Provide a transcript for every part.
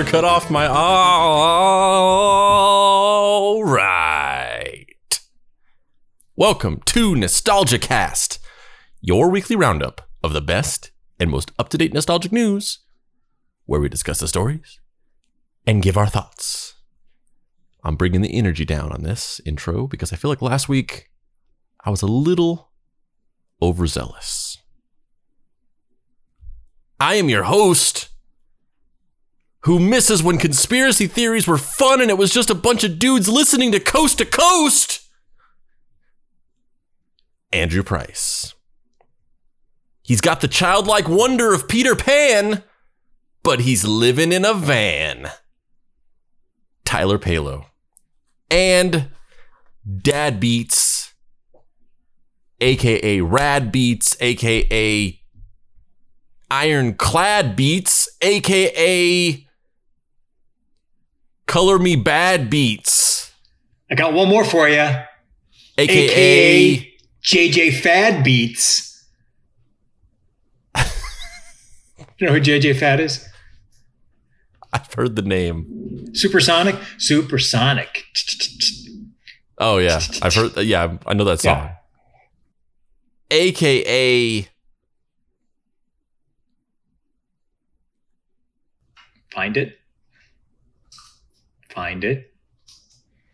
Tyler cut off my. All right. Welcome to Nostalgia Cast, your weekly roundup of the best and most up to date nostalgic news, where we discuss the stories and give our thoughts. I'm bringing the energy down on this intro because I feel like last week I was a little overzealous. I am your host who misses when conspiracy theories were fun and it was just a bunch of dudes listening to coast to coast. Andrew Price. He's got the childlike wonder of Peter Pan, but he's living in a van. Tyler Palo. And Dad Beats, aka Rad Beats, aka Ironclad Beats, aka Color Me Bad Beats, I got one more for you. aka, AKA JJ Fad Beats. you know who JJ Fad is? I've heard the name. Supersonic? Supersonic. Oh yeah, I've heard. Yeah, I know that song. AKA Find it. Find it.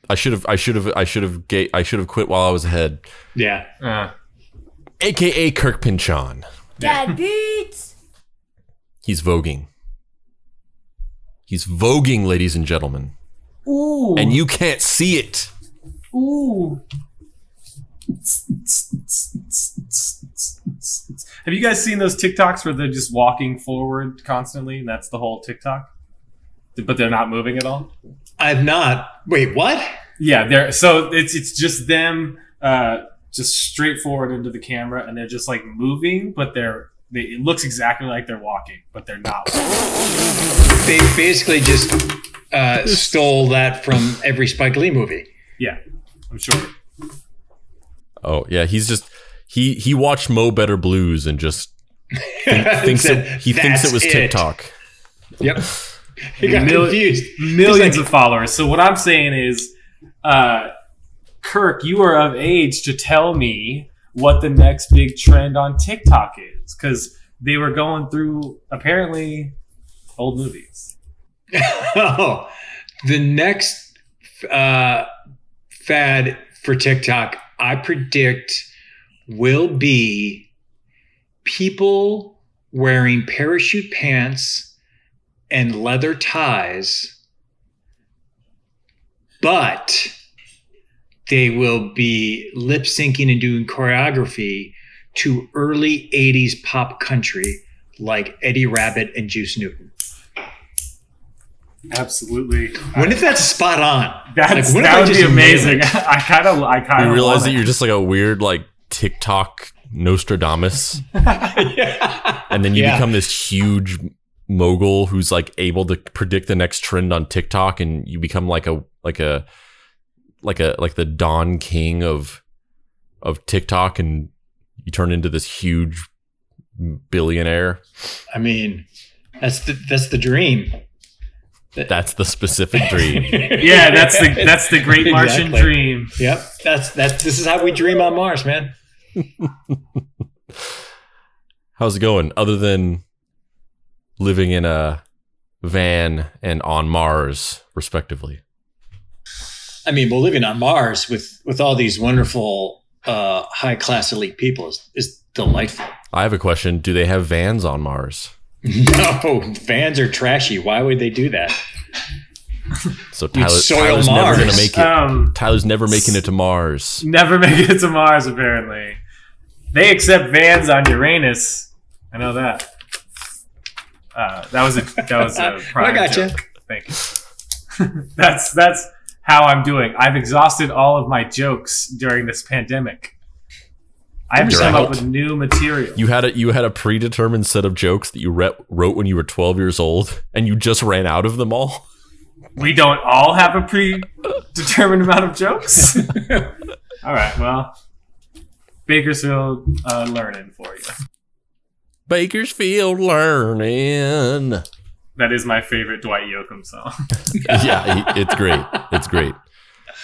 I should have. I should have. I should have. Ga- I should have quit while I was ahead. Yeah. Uh, AKA Kirk Pinchon. Dad beats. He's voguing. He's voguing, ladies and gentlemen, ooh. and you can't see it. Ooh. Have you guys seen those TikToks where they're just walking forward constantly, and that's the whole TikTok? But they're not moving at all. I've not. Wait, what? Yeah, they're so it's it's just them, uh, just straight forward into the camera, and they're just like moving, but they're they, it looks exactly like they're walking, but they're not. They basically just uh, stole that from every Spike Lee movie. Yeah, I'm sure. Oh yeah, he's just he he watched Mo Better Blues and just think, thinks Said, it, he thinks it "That's was TikTok. Yep. He got Mil- confused. millions like, of followers. So what I'm saying is, uh, Kirk, you are of age to tell me what the next big trend on TikTok is, because they were going through apparently old movies. oh, the next uh, fad for TikTok, I predict, will be people wearing parachute pants and leather ties, but they will be lip syncing and doing choreography to early 80s pop country like Eddie Rabbitt and Juice Newton. Absolutely. What if that's spot on? That's, Like, that would be amazing. I kind of, I kind You of realize that you're just like a weird like TikTok Nostradamus, yeah. and then you Yeah. become this huge mogul who's like able to predict the next trend on TikTok, and you become like a like a like a like the Don King of of TikTok, and you turn into this huge billionaire. I mean, that's the that's the dream. That's the specific dream. Yeah, that's the that's the Great Martian Exactly. Dream. Yep, that's that's this is how we dream on Mars, man. How's it going? Other than living in a van and on Mars, respectively. I mean, well, living on Mars with with all these wonderful uh, high class elite people is, is delightful. I have a question. Do they have vans on Mars? No, vans are trashy. Why would they do that? So Tyler, soil Tyler's never gonna make it. Um, Tyler's never making it to Mars. never make it to Mars. Apparently, they accept vans on Uranus. I know that. Uh, that was a that was a prime gotcha. joke. Thank you. that's that's how I'm doing. I've exhausted all of my jokes during this pandemic. I have to come up with new material. You had a you had a predetermined set of jokes that you re- wrote when you were 12 years old, and you just ran out of them all. we don't all have a predetermined amount of jokes. all right, well, Bakersfield uh, learning for you. Bakersfield learning. That is my favorite Dwight Yoakam song. yeah, it's great. It's great.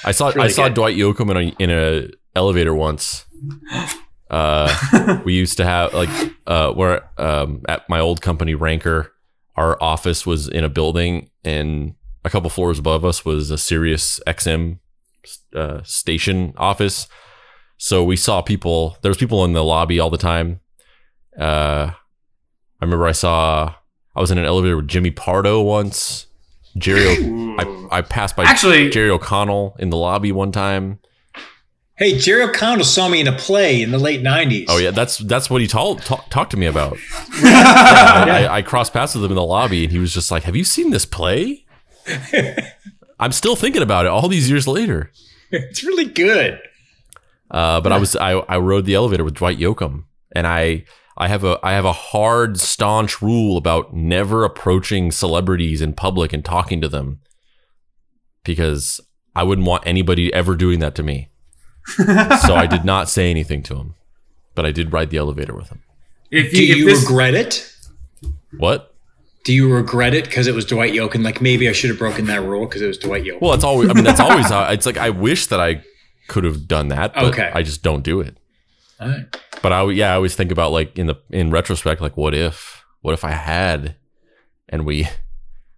I saw really I saw good. Dwight Yoakam in a in a elevator once. Uh, we used to have like uh, where um, at my old company Ranker, our office was in a building, and a couple floors above us was a Sirius XM uh, station office. So we saw people. There was people in the lobby all the time. Uh, I remember I saw I was in an elevator with Jimmy Pardo once. Jerry, Ooh. I, I passed by Actually, Jerry O'Connell in the lobby one time. Hey, Jerry O'Connell saw me in a play in the late '90s. Oh yeah, that's that's what he told talk, talked to me about. Yeah, I, I crossed paths with him in the lobby, and he was just like, "Have you seen this play?" I'm still thinking about it all these years later. it's really good. Uh, but I was I, I rode the elevator with Dwight Yoakam, and I I have a I have a hard staunch rule about never approaching celebrities in public and talking to them because I wouldn't want anybody ever doing that to me. so I did not say anything to him, but I did ride the elevator with him. if Do you, if you this, regret it? What? Do you regret it because it was Dwight Yoakam? Like maybe I should have broken that rule because it was Dwight Yoakam. Well, it's always. I mean, that's always. How, it's like I wish that I could have done that, but Okay. I just don't do it. All right. But I, yeah, I always think about like in the in retrospect, like what if, what if I had, and we,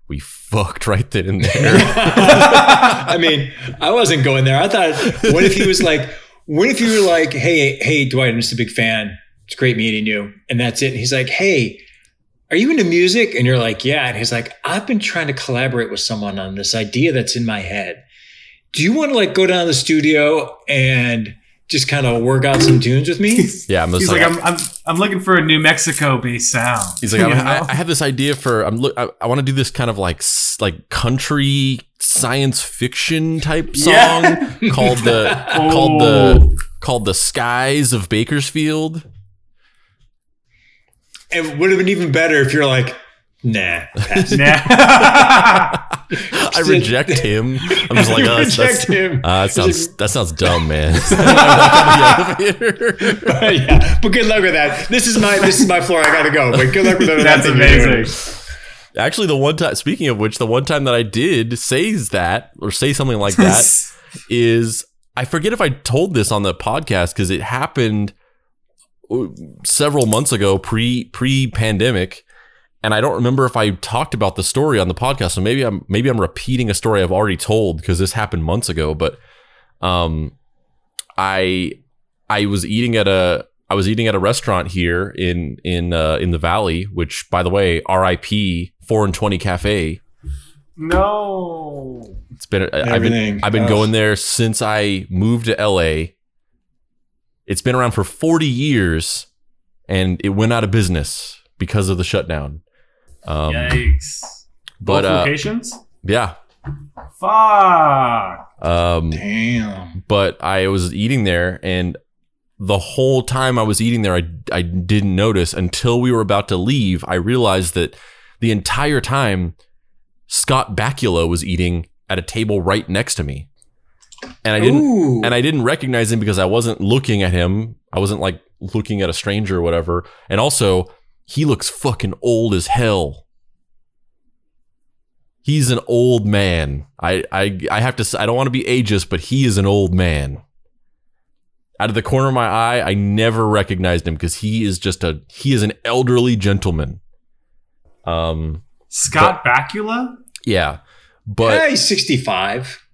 we fucked right then and there. I mean, I wasn't going there. I thought, what if he was like, what if you were like, hey, hey, Dwight, I'm just a big fan. It's great meeting you. And that's it. And he's like, hey, are you into music? And you're like, yeah. And he's like, I've been trying to collaborate with someone on this idea that's in my head. Do you want to like go down to the studio and just kind of work out some tunes with me? yeah, I'm just he's like, I'm, I'm, I'm looking for a New Mexico based sound. He's like, I'm, I, have this idea for I'm look. I, I want to do this kind of like like country science fiction type song Yeah. called the called the oh. called the skies of Bakersfield. It would have been even better if you're like, nah. Nah. I reject him. I'm just like, oh, reject that's, him. uh, that sounds that sounds dumb, man. I walk on the elevator. yeah, but good luck with that. This is my this is my floor. I gotta go. But good luck with that. That's thing you're amazing. Actually, the one time, speaking of which, the one time that I did say that or say something like that is I forget if I told this on the podcast because it happened uh, several months ago, pre pre pandemic, and I don't remember if I talked about the story on the podcast. So maybe I'm maybe I'm repeating a story I've already told because this happened months ago. But um, I I was eating at a I was eating at a restaurant here in in uh, in the valley, which by the way, R.I.P. Four and Twenty Cafe. no. It's been I- I've Everything. been I've been Ugh. going there since I moved to LA. It's been around for 40 years and it went out of business because of the shutdown. Um, Yikes. but Both uh, locations? yeah. Fuck. Um, Damn. but I was eating there and the whole time I was eating there, I, I didn't notice until we were about to leave. I realized that the entire time Scott Bakula was eating at a table right next to me. And I didn't Ooh. and I didn't recognize him because I wasn't looking at him. I wasn't like looking at a stranger or whatever. And also, he looks fucking old as hell. He's an old man. I I I have to. I don't want to be ageist, but he is an old man. Out of the corner of my eye, I never recognized him because he is just a he is an elderly gentleman. Um. Scott Bakula? Yeah. But yeah, he's 65.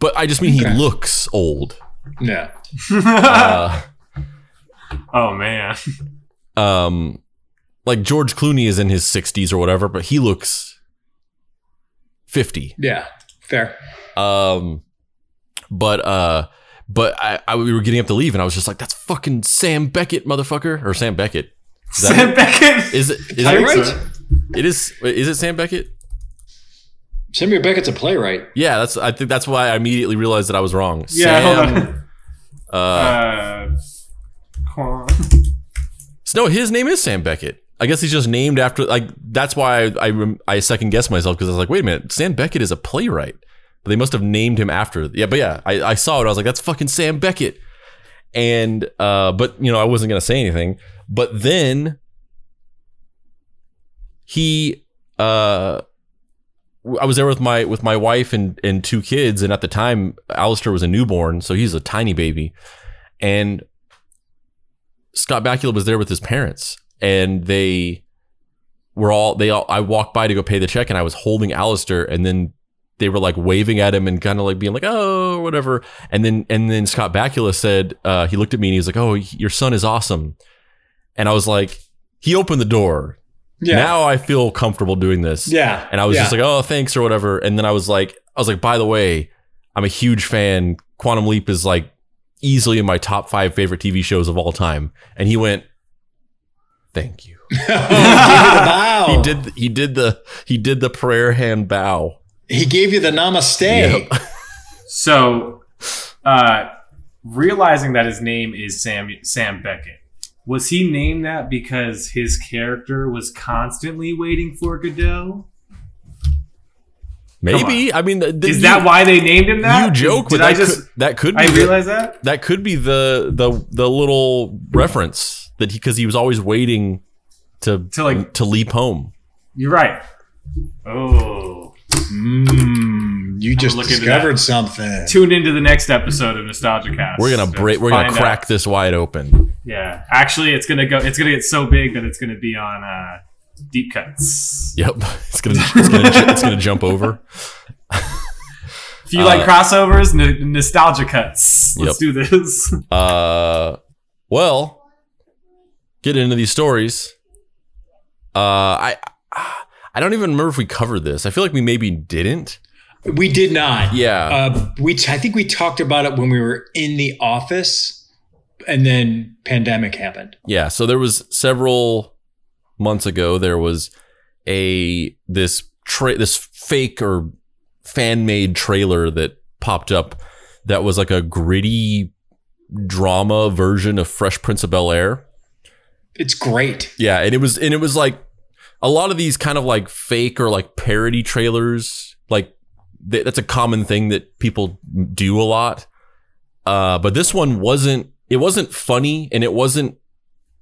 but I just mean Okay. he looks old. Yeah. Uh, oh, man. um like George Clooney is in his 60s or whatever, but he looks 50. Yeah. Fair. Um but uh but I, I we were getting up to leave and I was just like that's fucking Sam Beckett motherfucker or Sam Beckett. Is that Sam Beckett? is it is it, right? so. it is is it Sam Beckett? Samuel Beckett's a playwright. Yeah, that's I think that's why I immediately realized that I was wrong. Yeah, Sam, hold on. Uh, Uh, Quan- no, his name is Sam Beckett. I guess he's just named after like that's why I I, I second guessed myself because I was like, wait a minute, Sam Beckett is a playwright, but they must have named him after. Yeah, but yeah, I, I saw it. I was like, that's fucking Sam Beckett, and uh, but you know, I wasn't gonna say anything. But then he uh I was there with my with my wife and and two kids, and at the time Alistair was a newborn, so he's a tiny baby, and Scott Bakula was there with his parents, and they were all they all. I walked by to go pay the check, and I was holding Alistair, and then they were like waving at him and kind of like being like oh whatever, and then and then Scott Bakula said uh, he looked at me and he was like oh your son is awesome, and I was like he opened the door. Yeah. Now I feel comfortable doing this. yeah. And I was yeah. just like, oh, thanks or whatever. And then I was like, I was like, by the way, I'm a huge fan. Quantum Leap is like easily in my top five favorite TV shows of all time. And he went, thank you. Give it a bow. He did. He did the. He did the prayer hand bow. He gave you the namaste. Yep. So, uh, realizing that his name is Sam Sam Beckett, was he named that because his character was constantly waiting for Godot? Maybe. I mean, the, the- Is you, that why they named him that? you joke? Did but I that just? could, that could be. I the- realize that. that could be the the the little reference that he because he was always waiting to To, like- to leap home. You're right. Oh, Mm, you just look into discovered that. something. tune into the next episode of Nostalgia Cast. We're gonna break. We're gonna crack out. this wide open. Yeah, actually, it's gonna go. It's gonna get so big that it's gonna be on uh, deep cuts. Yep, it's gonna it's gonna it's gonna jump over. If you like Uh, crossovers, n- nostalgia cuts. Let's Yep. do this. Uh, well, get into these stories. Uh, I I don't even remember if we covered this. I feel like we maybe didn't. We did not. Yeah, Uh, we I think we talked about it when we were in the office, and then pandemic happened. yeah. So there was several months ago. There was a this tra- this fake or fan made trailer that popped up that was like a gritty drama version of Fresh Prince of Bel Air. It's great. Yeah, and it was and it was like a lot of these kind of like fake or like parody trailers. Like th- that's a common thing that people do a lot. Uh, but this one wasn't. It wasn't funny, and it wasn't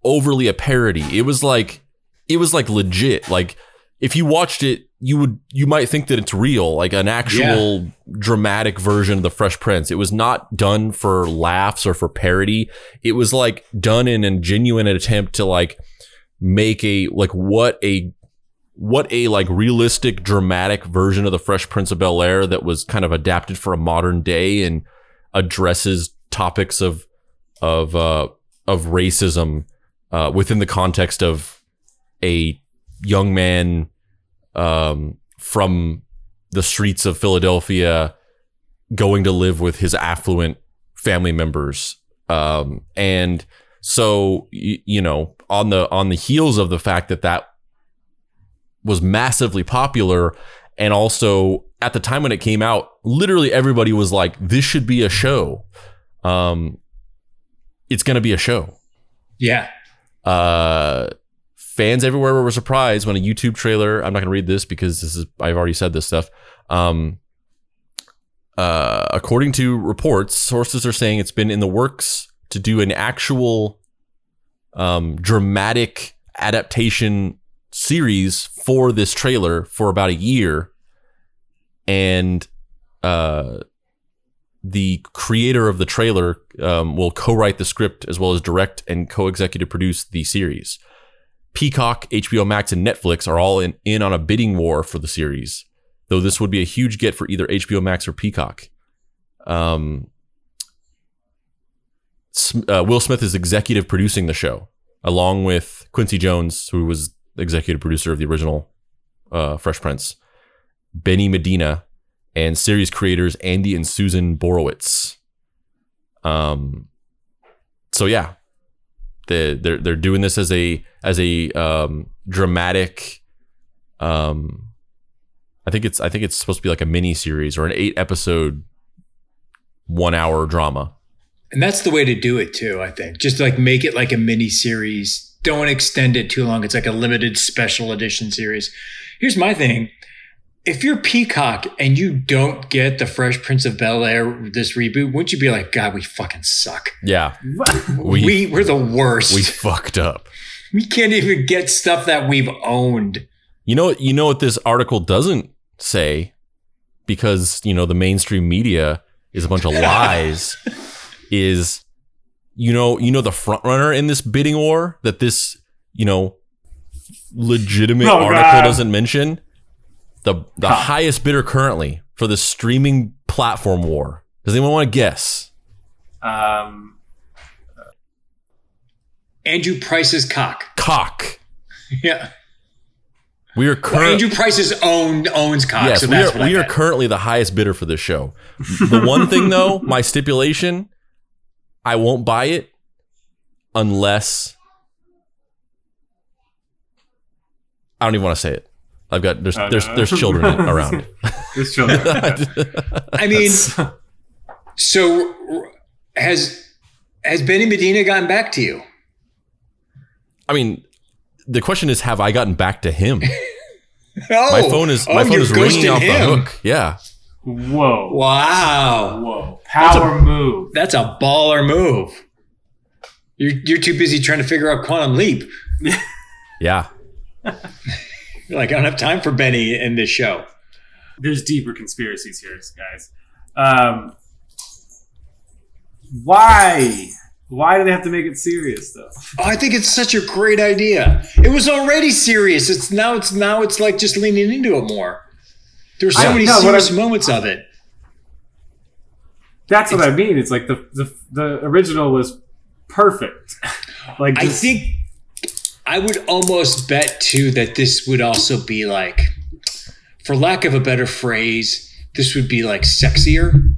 overly a parody. It was like it was like legit. Like if you watched it, you would you might think that it's real, like an actual dramatic version of the Fresh Prince. It was not done for laughs or for parody. It was like done in a genuine attempt to like make a like what a what a like realistic dramatic version of the Fresh Prince of Bel Air that was kind of adapted for a modern day and addresses topics of of uh of racism uh within the context of a young man um from the streets of Philadelphia going to live with his affluent family members. Um and so you know on the on the heels of the fact that that was massively popular and also at the time when it came out literally everybody was like this should be a show. Um it's going to be a show. Yeah. uh fans everywhere were surprised when a youtube trailer i'm not going to read this because this is i've already said this stuff um uh according to reports sources are saying it's been in the works to do an actual um dramatic adaptation series for this trailer for about a year and uh the creator of the trailer um, will co-write the script as well as direct and co-executive produce the series. Peacock, HBO Max, and Netflix are all in, in on a bidding war for the series, though this would be a huge get for either HBO Max or Peacock. Um, uh, Will Smith is executive producing the show, along with Quincy Jones, who was executive producer of the original uh, Fresh Prince, Benny Medina, and series creators Andy and Susan Borowitz. Um, so yeah, they they're they're doing this as a as a um, dramatic. Um, I think it's I think it's supposed to be like a mini series or an eight episode, one hour drama. And that's the way to do it too, I think. Just like make it like a mini series. Don't extend it too long. It's like a limited special edition series. Here's my thing. If you're Peacock and you don't get the Fresh Prince of Bel Air this reboot, wouldn't you be like, God, we fucking suck. Yeah, We, we we are the worst. we We, fucked up. We can't even get stuff that we've owned. You know, you know what this article doesn't say, because you know the mainstream media is a bunch of lies. is you know you know the front runner in this bidding war that this you know legitimate Oh, article God. doesn't mention the the Huh. highest bidder currently for the streaming platform war. Does anyone want to guess? Um, Andrew Price's cock. Cock. Yeah. We are Well, currently Andrew Price's own owns cock. yes, so we that's are we are currently the highest bidder for this show. The one thing though, my stipulation, I won't buy it unless I don't even want to say it. I've got there's Oh, there's no. there's children around. There's children. I mean, so has has Benny Medina gotten back to you? I mean, the question is, have I gotten back to him? Oh, My phone is my oh, phone you're is ringing ghosting off the him. hook. Yeah, Whoa. Wow, Whoa. Power move. that's a baller move. You're you're too busy trying to figure out quantum leap. yeah. You're like I don't have time for Benny in this show. There's deeper conspiracies here, guys. Um, why? Why do they have to make it serious, though? Oh, I think it's such a great idea. It was already serious. It's now it's now it's like just leaning into it more. There's so many no, serious moments of it. That's what I mean. It's like the the, the original was perfect. like I think I would almost bet too that this would also be like, for lack of a better phrase, this would be like sexier.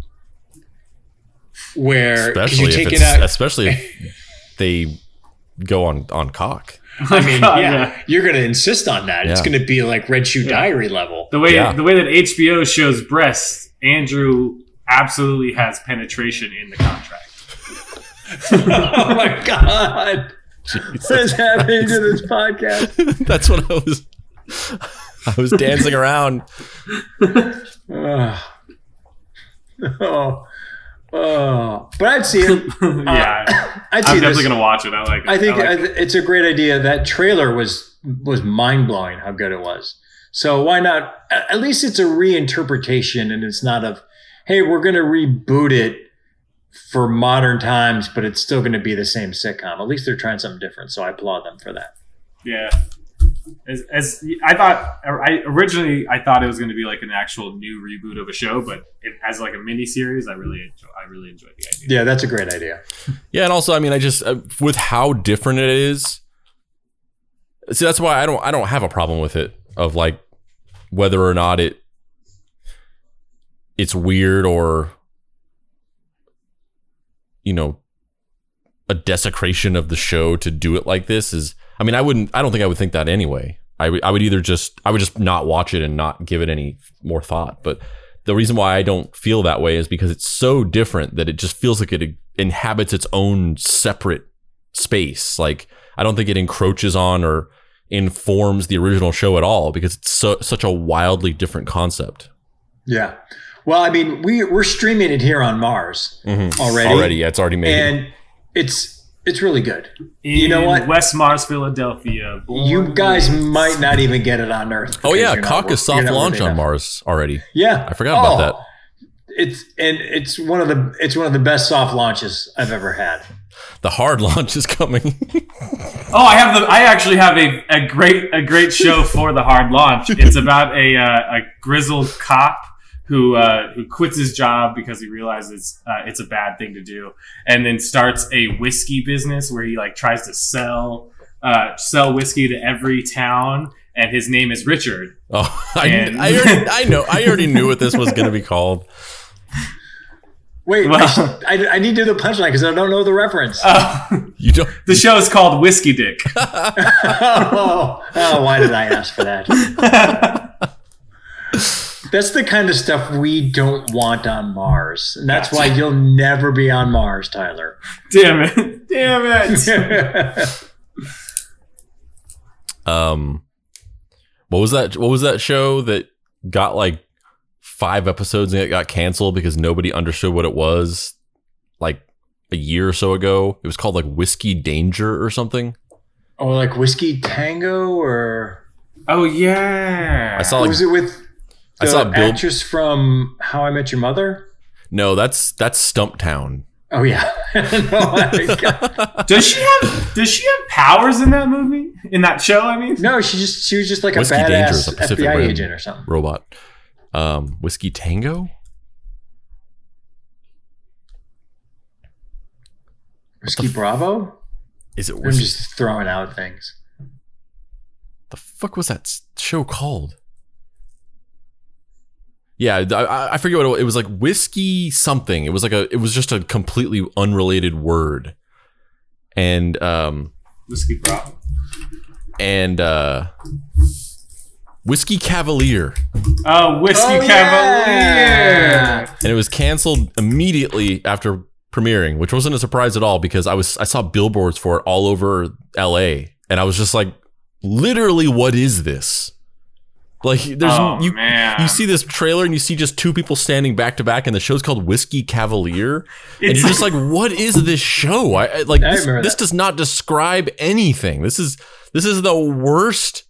Where Especially you're if taking it's, out, especially if they go on on cock. I mean, God, yeah, you're going to insist on that. It's going to be like Red Shoe Yeah. Diary level. The way Yeah. the way that HBO shows breasts, Andrew absolutely has penetration in the contract. oh my god, what is happening to this podcast? That's what I was. I was dancing around. Ugh. oh, oh, but I'd see it. Uh, yeah, I'd see I'm this. definitely gonna watch it. I like it. I think like I th- it's a great idea. That trailer was was mind blowing. How good it was. So why not? At least it's a reinterpretation, and it's not of, hey, we're going to reboot it for modern times, but it's still going to be the same sitcom. At least they're trying something different. So I applaud them for that. Yeah. As, as I thought, I originally I thought it was going to be like an actual new reboot of a show, but it, as like a mini series, I really enjoy. I really enjoyed the idea. Yeah, that's a great idea. Yeah, and also, I mean, I just uh, with how different it is. See, that's why I don't I don't have a problem with it of like whether or not it it's weird or you know a desecration of the show to do it like this is I mean I wouldn't I don't think I would think that anyway. I would I would either just I would just not watch it and not give it any more thought. But the reason why I don't feel that way is because it's so different that it just feels like it inhabits its own separate space. Like I don't think it encroaches on or informs the original show at all because it's so such a wildly different concept. Yeah. Well, I mean, we we're streaming it here on Mars already. Already, yeah, it's already made. and it's it's really good. In You know what? West Mars, Philadelphia. born You guys raised- might not even get it on Earth. oh yeah, you're not Cock is soft launch on. Mars already. Yeah, I forgot about that. It's and it's one of the it's one of the best soft launches I've ever had. The hard launch is coming. Oh, I have the. I actually have a, a great a great show for the hard launch. It's about a uh, a grizzled cop who uh, who quits his job because he realizes uh, it's a bad thing to do, and then starts a whiskey business where he like tries to sell uh, sell whiskey to every town. And his name is Richard. oh, I, And- I, already, I know. I already knew what this was going to be called. Wait, Well- I, sh- I, I need to do the punchline because I don't know the reference. Uh, You don't. the show is called Whiskey Dick. oh, oh, why did I ask for that? That's the kind of stuff we don't want on Mars, and that's why you'll never be on Mars, Tyler. Damn it! Damn it! Um, what was that? What was that show that got like five episodes and it got canceled because nobody understood what it was? Like a year or so ago, it was called like Whiskey Danger or something. or like whiskey tango, or Oh yeah. I saw like was it with I saw Bill- actress from How I Met Your Mother? no, that's that's Stumptown. Oh yeah. no, I Does she have Does she have powers in that movie? In that show? I mean. no, she just she was just like Whiskey a Dangerous, badass a Pacific FBI Rim. agent or something. Robot. Um, Whiskey Tango. Whiskey Bravo? Is it I'm just throwing out things. the fuck was that show called? Yeah, I- I, I forget what it was. it was like whiskey something. It was like a. It was just a completely unrelated word, and um Whiskey Bravo. and uh, whiskey Cavalier, Oh, Whiskey Oh, Cavalier. yeah. and it was canceled immediately after premiering, which wasn't a surprise at all because I was I saw billboards for it all over L.A. and I was just like, literally, what is this? Like, there's oh you man. you see this trailer and you see just two people standing back to back, and the show's called Whiskey Cavalier, and you're just like, "What is this show?" I, I like I this, this does not describe anything. This is this is the worst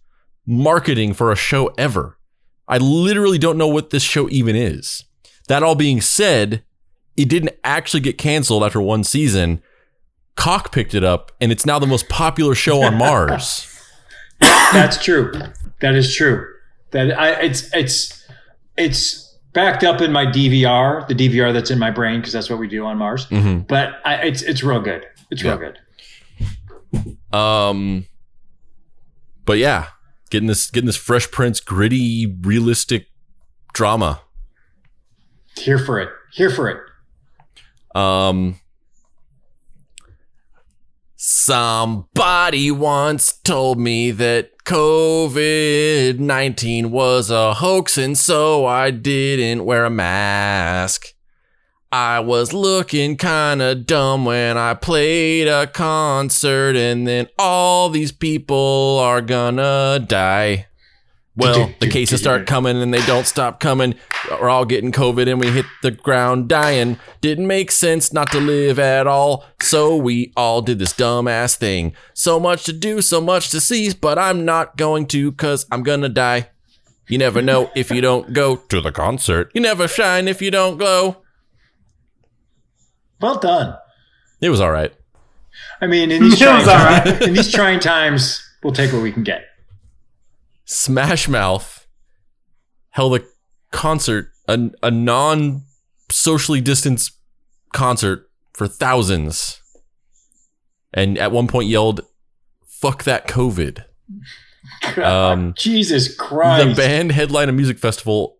marketing for a show ever. I literally don't know what this show even is. That all being said, it didn't actually get canceled after one season. Cock picked it up, and it's now the most popular show on Mars. That's true. That is true. That I it's it's it's backed up in my DVR, the DVR that's in my brain because that's what we do on Mars. hmm But I, it's it's real good. It's real good. Um, but yeah, getting this getting this Fresh Prince gritty, realistic drama. Here for it. Here for it. Um, somebody once told me that COVID nineteen was a hoax, and so I didn't wear a mask. I was looking kind of dumb when I played a concert, and then all these people are gonna die. Well, the cases start coming and they don't stop coming. We're all getting COVID and we hit the ground dying. Didn't make sense not to live at all. So we all did this dumbass thing. So much to do, so much to see, but I'm not going to because I'm gonna die. You never know if you don't go to the concert. You never shine if you don't glow. Well done. It was all right. I mean, in these trying was all right. in these trying times, we'll take what we can get. Smash Mouth held a concert, a, a non socially distanced concert for thousands. And at one point yelled, fuck that COVID. Um, Jesus Christ. the band headlined a music festival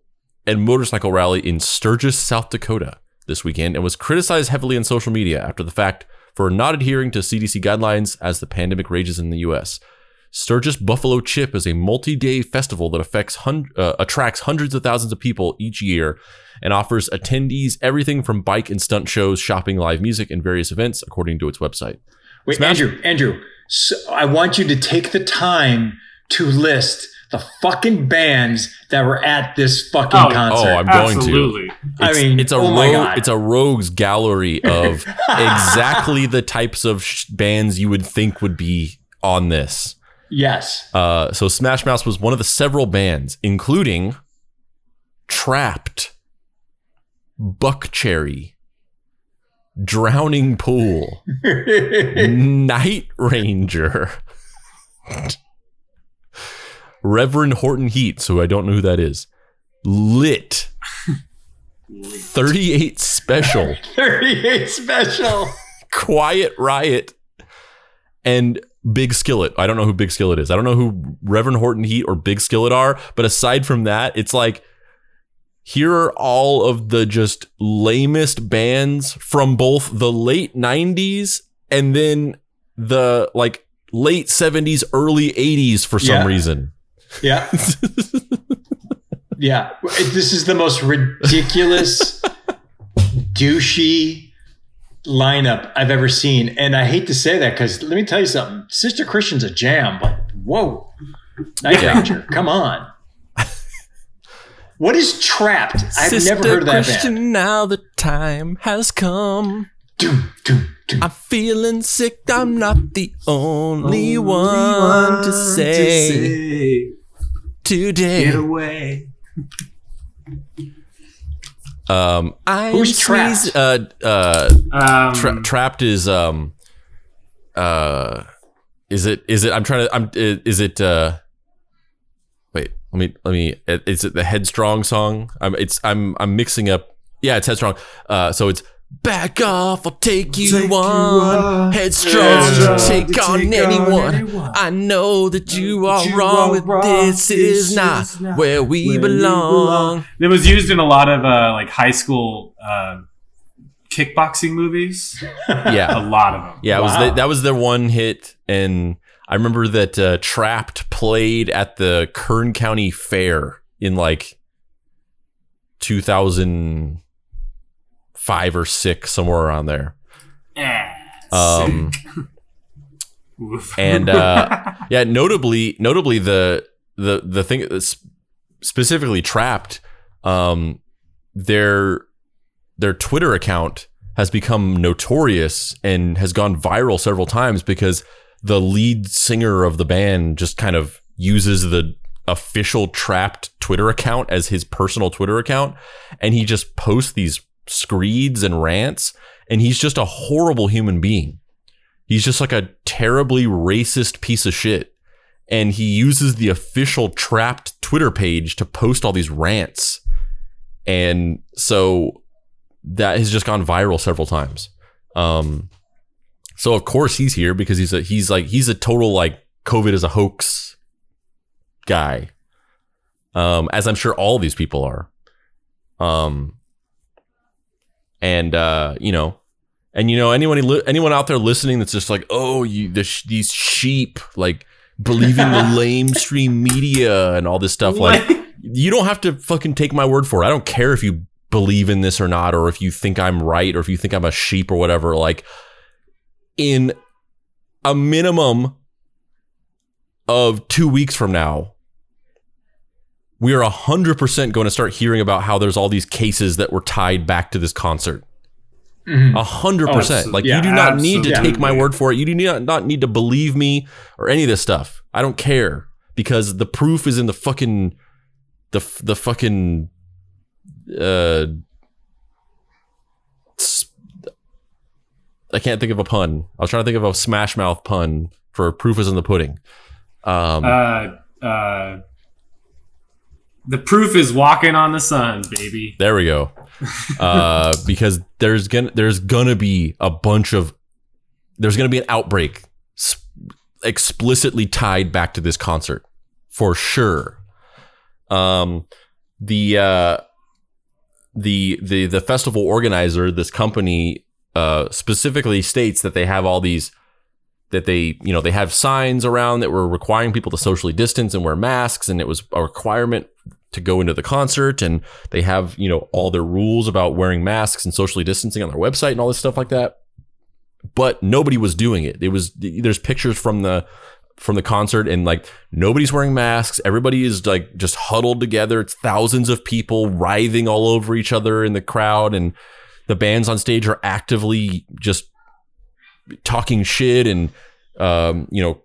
and motorcycle rally in Sturgis, South Dakota this weekend and was criticized heavily on social media after the fact for not adhering to CDC guidelines as the pandemic rages in the US. Sturgis Buffalo Chip is a multi-day festival that affects hun- uh, attracts hundreds of thousands of people each year and offers attendees everything from bike and stunt shows, shopping, live music, and various events, according to its website. Wait, Smash- Andrew, Andrew, so I want you to take the time to list the fucking bands that were at this fucking Oh, concert. oh, I'm going to. Absolutely. I It's, mean, it's a oh my God. it's a rogues gallery of exactly the types of sh- bands you would think would be on this. Yes. Uh, so Smash Mouth was one of the several bands, including Trapt, Buck Cherry, Drowning Pool, Night Ranger, Reverend Horton Heat, so I don't know who that is, Lit, 38 Special, 38 special. Quiet Riot, and Big Skillet. I don't know who Big Skillet is. I don't know who Reverend Horton Heat or Big Skillet are. But aside from that, it's like here are all of the just lamest bands from both the late 90s and then the like late 70s, early 80s for some Yeah. reason. Yeah. yeah. This is the most ridiculous, douchey lineup I've ever seen. And I hate to say that because let me tell you something. Sister Christian's a jam, but whoa. Night Yeah. Ranger, come on. What is Trapt? I've Sister never heard of that Christian, band. now the time has come. Doom, doom, doom. I'm feeling sick. I'm not the only, one, to say. today. Get away. Um, I'm Who's Trapt? sneeze- Uh, uh, Um, tra- Trapt is um, uh, is it is it? I'm trying to. I'm. Is it? uh Wait, let me let me. Is it the Headstrong song? I'm. It's. I'm. I'm mixing up. Yeah, it's Headstrong. Uh, so it's. Back off, I'll take you Take on. on. Headstrong, Headstrong, take, to on, take on anyone. anyone. I know that you are you wrong, but this is This not not where we where you belong. It was used in a lot of uh, like high school uh, kickboxing movies. Yeah, A lot of them. Yeah, it was the, that was their one hit, and I remember that uh, Trapt played at the Kern County Fair in like 2005 or six, somewhere around there. Eh, Um, and, uh, yeah, notably, notably the the the thing that's specifically Trapt, um, their their Twitter account has become notorious and has gone viral several times because the lead singer of the band just kind of uses the official Trapt Twitter account as his personal Twitter account and he just posts these screeds and rants and he's just a horrible human being. He's just like a terribly racist piece of shit and he uses the official Trapt Twitter page to post all these rants. And so that has just gone viral several times. Um, so of course he's here because he's a he's like he's a total like COVID is a hoax guy. Um, as I'm sure all these people are. Um, and uh, you know, and you know anyone anyone out there listening that's just like, oh, you the sh- these sheep like believing the lamestream media and all this stuff like you don't have to fucking take my word for it. I don't care if you believe in this or not, or if you think I'm right, or if you think I'm a sheep or whatever. Like, in a minimum of two weeks from now, we are 100% going to start hearing about how there's all these cases that were tied back to this concert. Mhm. A hundred Oh, percent. abso- Like yeah, you do not need to take my word for it. You do not, not need to believe me or any of this stuff. I don't care because the proof is in the fucking the the fucking uh I can't think of a pun. I was trying to think of a smash mouth pun for proof is in the pudding. Um uh, uh, the proof is walking on the sun, baby. There we go. Uh, because there's gonna there's gonna be a bunch of there's gonna be an outbreak s- explicitly tied back to this concert for sure. Um, the uh, the the the festival organizer, this company, uh, specifically states that they have all these that they you know they have signs around that were requiring people to socially distance and wear masks, and it was a requirement to go into the concert and they have you know all their rules about wearing masks and socially distancing on their website and all this stuff like that. But nobody was doing it. It was there's pictures from the from the concert and like nobody's wearing masks. Everybody is like just huddled together. It's thousands of people writhing all over each other in the crowd and the bands on stage are actively just talking shit and um, you know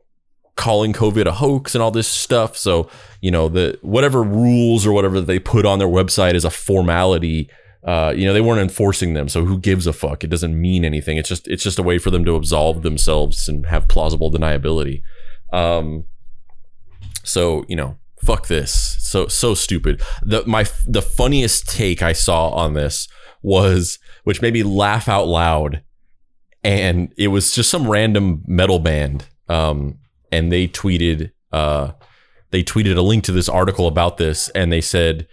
calling COVID a hoax and all this stuff. So, you know, the whatever rules or whatever they put on their website is a formality. Uh, you know, they weren't enforcing them, so who gives a fuck? It doesn't mean anything. It's just it's just a way for them to absolve themselves and have plausible deniability. Um, so you know, fuck this. So so stupid. The my the funniest take I saw on this was, which made me laugh out loud, and it was just some random metal band. Um, and they tweeted uh they tweeted a link to this article about this and they said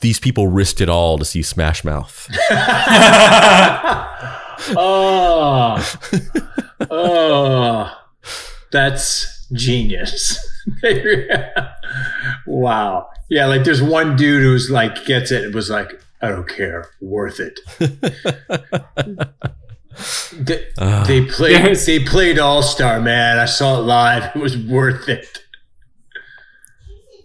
these people risked it all to see Smash Mouth. oh, oh, that's genius. wow. Yeah, like there's one dude who's like gets it and was like, I don't care, worth it. They, Ah. they played There's- they played All Star, man. I saw it live. It was worth it.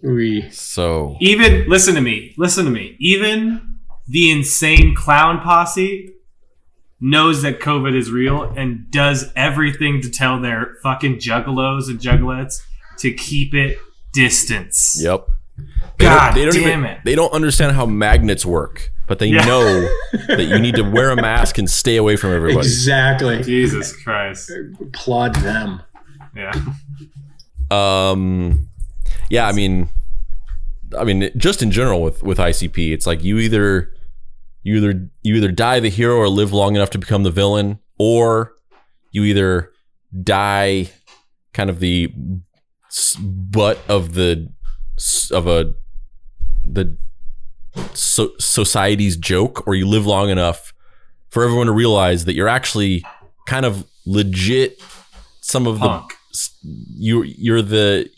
We so Even listen to me. Listen to me. Even the insane clown posse knows that COVID is real and does everything to tell their fucking juggalos and juggalettes to keep it distance. yep. They don't- God they don't damn even- it. They don't understand how magnets work, but they Yeah. know that you need to wear a mask and stay away from everybody. Exactly. Jesus Christ. Applaud them. Yeah. Um, yeah, I mean, I mean, just in general with with ICP, it's like you either you either you either die the hero or live long enough to become the villain, or you either die kind of the butt of the of a the so, society's joke, or you live long enough for everyone to realize that you're actually kind of legit. Some of the you you're the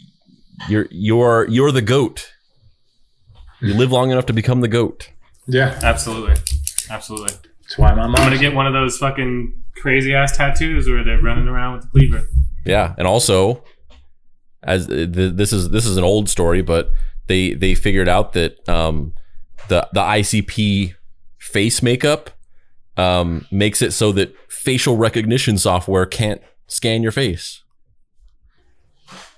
you're you're you're the goat. You live long enough to become the goat. Yeah. Absolutely. Absolutely. That's why my I'm gonna get one of those fucking crazy ass tattoos where they're running around with the cleaver. Yeah, and also as the, this is this is an old story, but they they figured out that um, the the ICP face makeup um, makes it so that facial recognition software can't scan your face.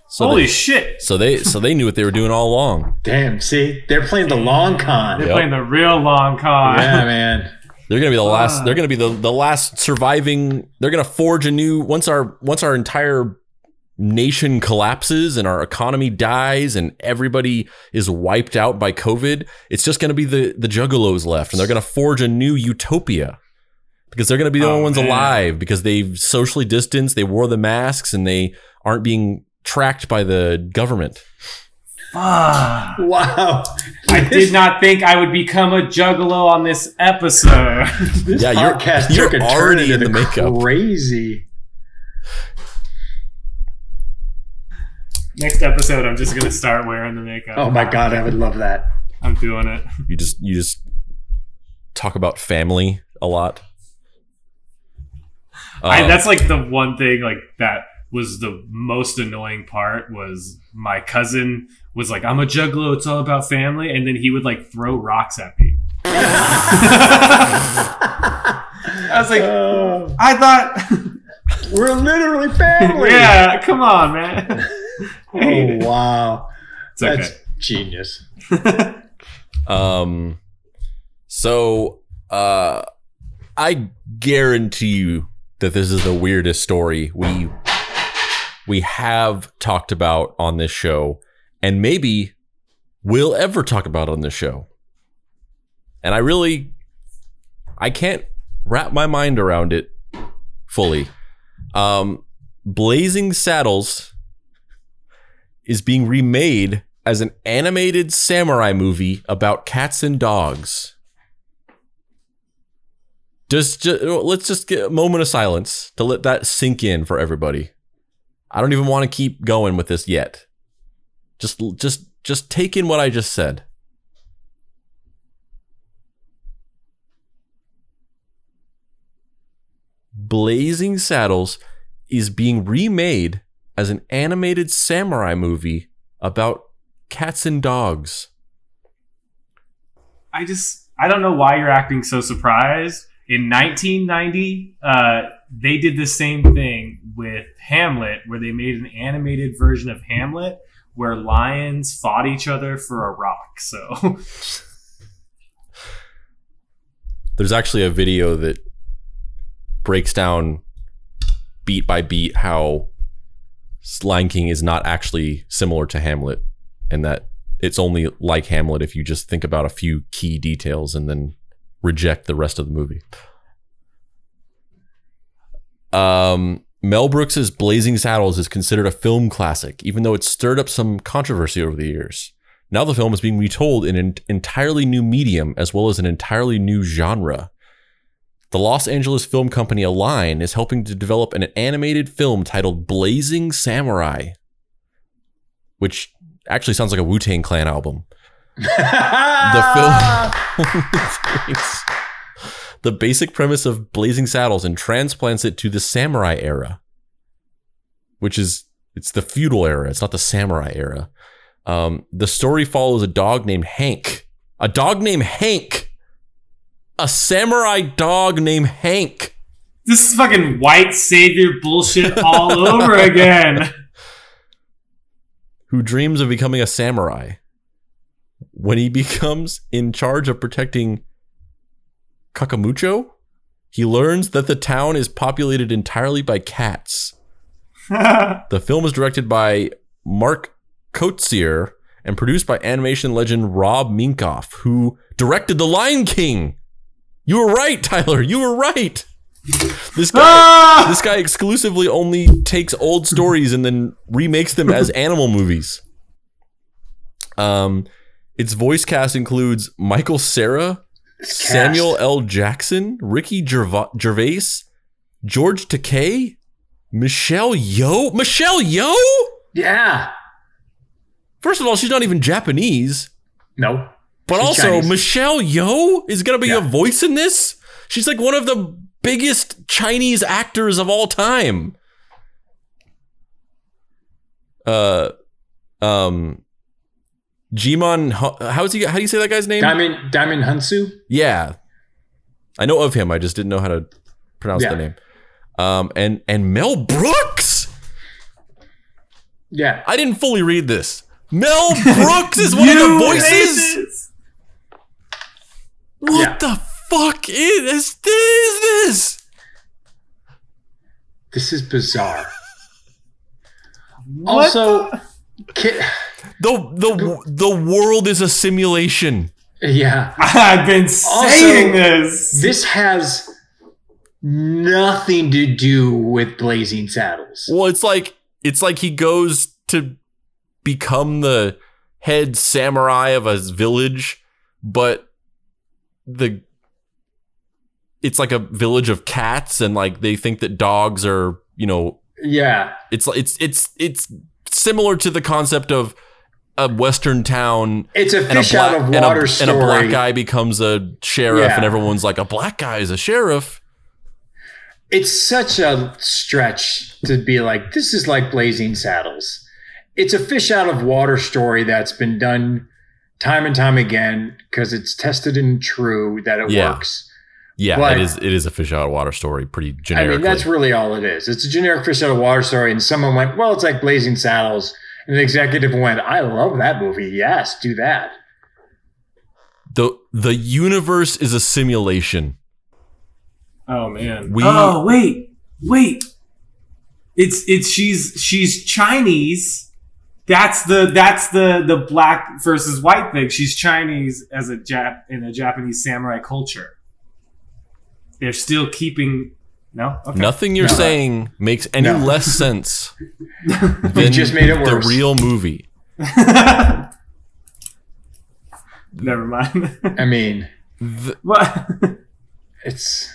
So Holy they, shit! so they so they knew what they were doing all along. Damn. See, they're playing the long con. They're Yep. playing the real long con. Yeah, man. They're gonna be the last. They're gonna be the the last surviving. They're gonna forge a new once our once our entire nation collapses and our economy dies and everybody is wiped out by COVID. It's just gonna be the the juggalos left, and they're gonna forge a new utopia because they're gonna be the Oh, only ones man. alive because they've socially distanced, they wore the masks, and they aren't being tracked by the government. Fuck. Wow. I did not think I would become a juggalo on this episode. This Yeah, you're- podcast you're took a turn already into in the makeup. Crazy. Next episode, I'm just gonna start wearing the makeup. Oh my god, I would love that. I'm doing it. You just you just talk about family a lot. I, Um, that's like the one thing like that was the most annoying part was my cousin was like, "I'm a juggalo. It's all about family," and then he would like throw rocks at me. I was like, Oh, I thought, we're literally family. yeah, come on, man. I Oh wow. It's okay. That's genius. Um, so uh, I guarantee you that this is the weirdest story we we have talked about on this show, and maybe will ever talk about on this show. And I really, I can't wrap my mind around it fully. Um, Blazing Saddles is being remade as an animated samurai movie about cats and dogs. Just, just let's just get a moment of silence to let that sink in for everybody. I don't even want to keep going with this yet. Just just just take in what I just said. Blazing Saddles is being remade as an animated samurai movie about cats and dogs. I just I don't know why you're acting so surprised. In 1990, uh, they did the same thing with Hamlet, where they made an animated version of Hamlet where lions fought each other for a rock. So There's actually a video that breaks down beat by beat how Lion King is not actually similar to Hamlet and that it's only like Hamlet if you just think about a few key details and then reject the rest of the movie. Um, Mel Brooks's Blazing Saddles is considered a film classic, even though it's stirred up some controversy over the years. Now the film is being retold in an entirely new medium as well as an entirely new genre. The Los Angeles film company Align is helping to develop an animated film titled Blazing Samurai, which actually sounds like a Wu Tang Clan album. The film the basic premise of Blazing Saddles and transplants it to the samurai era, which is it's the feudal era. It's not the samurai era. Um, the story follows a dog named Hank. A dog named Hank. A samurai dog named Hank. this is fucking white savior bullshit all over again. who dreams of becoming a samurai. when he becomes in charge of protecting Kakamucho, he learns that the town is populated entirely by cats. The film is directed by Mark Koetsier and produced by animation legend Rob Minkoff, who directed The Lion King. You were right, Tyler. You were right. This guy, Ah! this guy exclusively only takes old stories and then remakes them as animal movies. Um, its voice cast includes Michael Cera, Samuel. L. Jackson, Ricky Gerva- Gervais, George Takei, Michelle Yeoh. Michelle Yeoh? Yeah. First of all, she's not even Japanese. No. But She's also, Chinese. Michelle Yeoh is going to be Yeah. a voice in this? She's like one of the biggest Chinese actors of all time. Uh, um, Djimon, how's he? How do you say that guy's name? Diamond Diamond Hounsou. Yeah, I know of him. I just didn't know how to pronounce Yeah. the name. Um, and and Mel Brooks. Yeah. I didn't fully read this. Mel Brooks is one of the voices. Hate this. What Yeah. the fuck is this? Is this? This is bizarre. What also, the- ki- The the the world is a simulation. yeah. I've been saying this. This has nothing to do with Blazing Saddles. Well, it's like it's like he goes to become the head samurai of a village, but the it's like a village of cats, and like they think that dogs are you know Yeah. it's it's it's it's similar to the concept of a western town It's a and a fish black, out of and a- water and a black guy becomes a sheriff, Yeah. and everyone's like, a black guy is a sheriff. It's such a stretch to be like, this is like Blazing Saddles. It's a fish out of water story that's been done time and time again because it's tested and true that it Yeah. works. Yeah, Like- it is. It is a fish out of water story, pretty generic. I mean, that's really all it is. It's a generic fish out of water story, and someone went, well, it's like Blazing Saddles. And the executive went, I love that movie. Yes, do that. the the universe is a simulation. Oh man. We- oh wait, wait. It's it's she's she's Chinese. That's the that's the the black versus white thing. She's Chinese as a Jap in a Japanese samurai culture. They're still keeping no. Okay. Nothing you're No. saying makes any No. less sense than just made it the real movie. Never mind. I mean, The- what? it's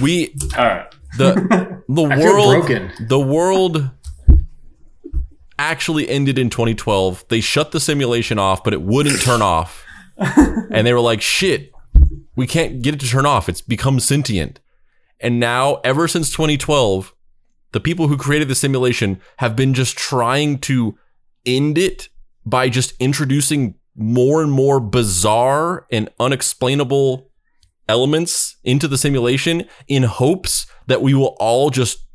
we All right. the the world broken. the world actually ended in 2012. They shut the simulation off, but it wouldn't turn off. and they were like, "Shit, we can't get it to turn off. It's become sentient." And now, ever since 2012, the people who created the simulation have been just trying to end it by just introducing more and more bizarre and unexplainable elements into the simulation in hopes that we will all just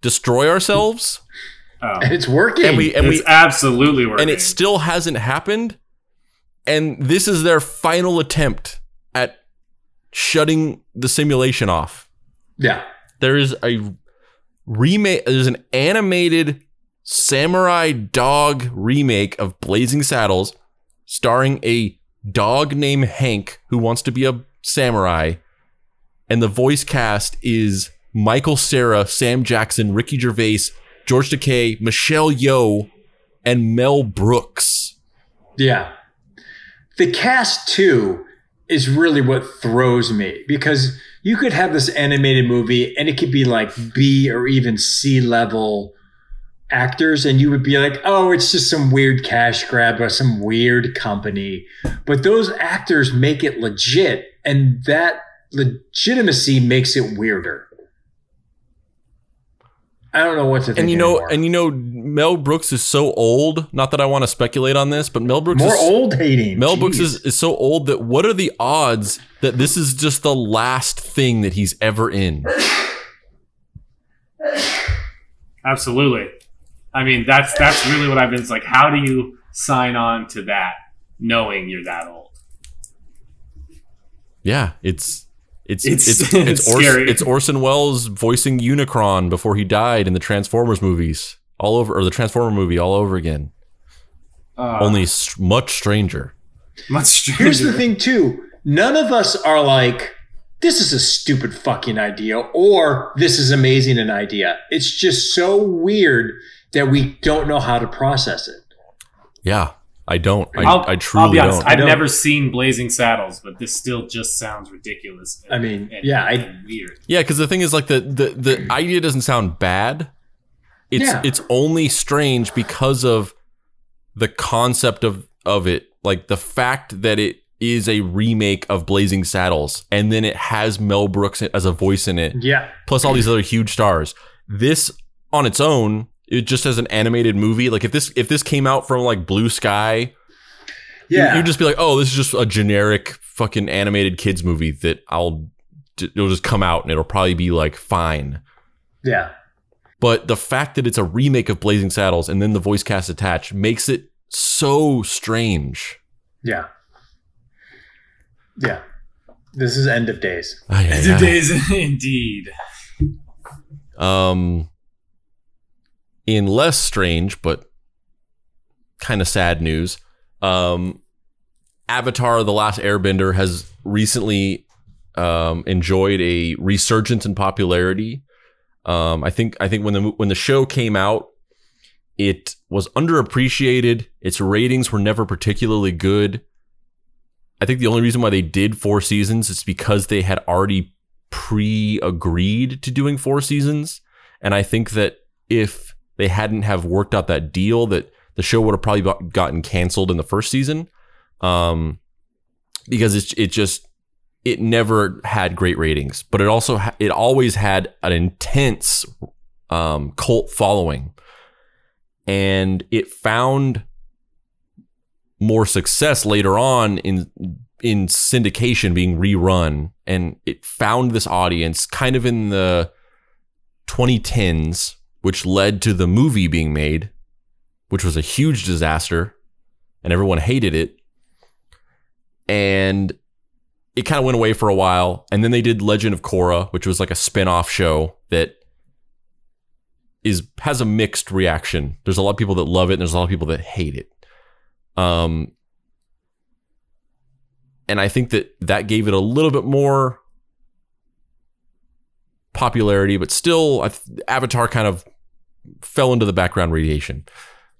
destroy ourselves Oh. and it's working. and we and it's we absolutely working. and it still hasn't happened and this is their final attempt at shutting the simulation off yeah. there is a remake there's an animated samurai dog remake of blazing saddles starring a dog named hank who wants to be a samurai and the voice cast is michael Cera, sam jackson ricky gervais george takei michelle yeoh and mel brooks Yeah. The cast too is really what throws me because you could have this animated movie and it could be like B or even C level actors and you would be like, "Oh, it's just some weird cash grab by some weird company." But those actors make it legit and that legitimacy makes it weirder. I don't know what to think. and you know anymore. and you know mel brooks is so old not that i want to speculate on this but mel brooks more is old hating. Mel Brooks is, is so old that what are the odds that this is just the last thing that he's ever in? Absolutely. I mean, that's that's really what I've been. It's like, how do you sign on to that? knowing you're that old. Yeah, it's it's It's- it's it's, it's Ors- it's Orson Welles voicing Unicron before he died in the Transformers movies, all over or the Transformer movie all over again. Uh, Only s- much stranger. much stranger. Here's the thing, too. None of us are like, this is a stupid fucking idea or this is amazing an idea. It's just so weird that we don't know how to process it. Yeah, I don't. I, I'll, I truly I'll be honest. don't. I've don't. never seen Blazing Saddles, but this still just sounds ridiculous. and- I mean, and- yeah, I- weird. Yeah, because the thing is, like the the the idea doesn't sound bad. It's Yeah. it's only strange because of the concept of of it, like the fact that it is a remake of Blazing Saddles, and then it has Mel Brooks as a voice in it, Yeah. plus all these other huge stars. This on its own, it just as an animated movie. Like if this if this came out from like Blue Sky, Yeah. you would just be like, oh, this is just a generic fucking animated kids movie that I'll it'll just come out and it'll probably be like fine. yeah. But the fact that it's a remake of Blazing Saddles and then the voice cast attached makes it so strange. Yeah. Yeah. This is end of days. Ay, ay, ay. Today's indeed. Um, in less strange but kind of sad news, um, Avatar: The Last Airbender has recently um, enjoyed a resurgence in popularity. Um, I think I think when the when the show came out, it was underappreciated. Its ratings were never particularly good. I think the only reason why they did four seasons is because they had already pre-agreed to doing four seasons and i think that if they hadn't have worked out that deal that the show would have probably gotten canceled in the first season. Um because it's it just it never had great ratings but it also it always had an intense um cult following. And it found more success later on in in syndication being rerun. And it found this audience kind of in the 2010s which led to the movie being made which was a huge disaster and everyone hated it. And it kind of went away for a while and then they did Legend of Korra which was like a spin-off show that is has a mixed reaction. There's a lot of people that love it and there's a lot of people that hate it. Um and I think that that gave it a little bit more popularity, but still, Avatar kind of fell into the background radiation.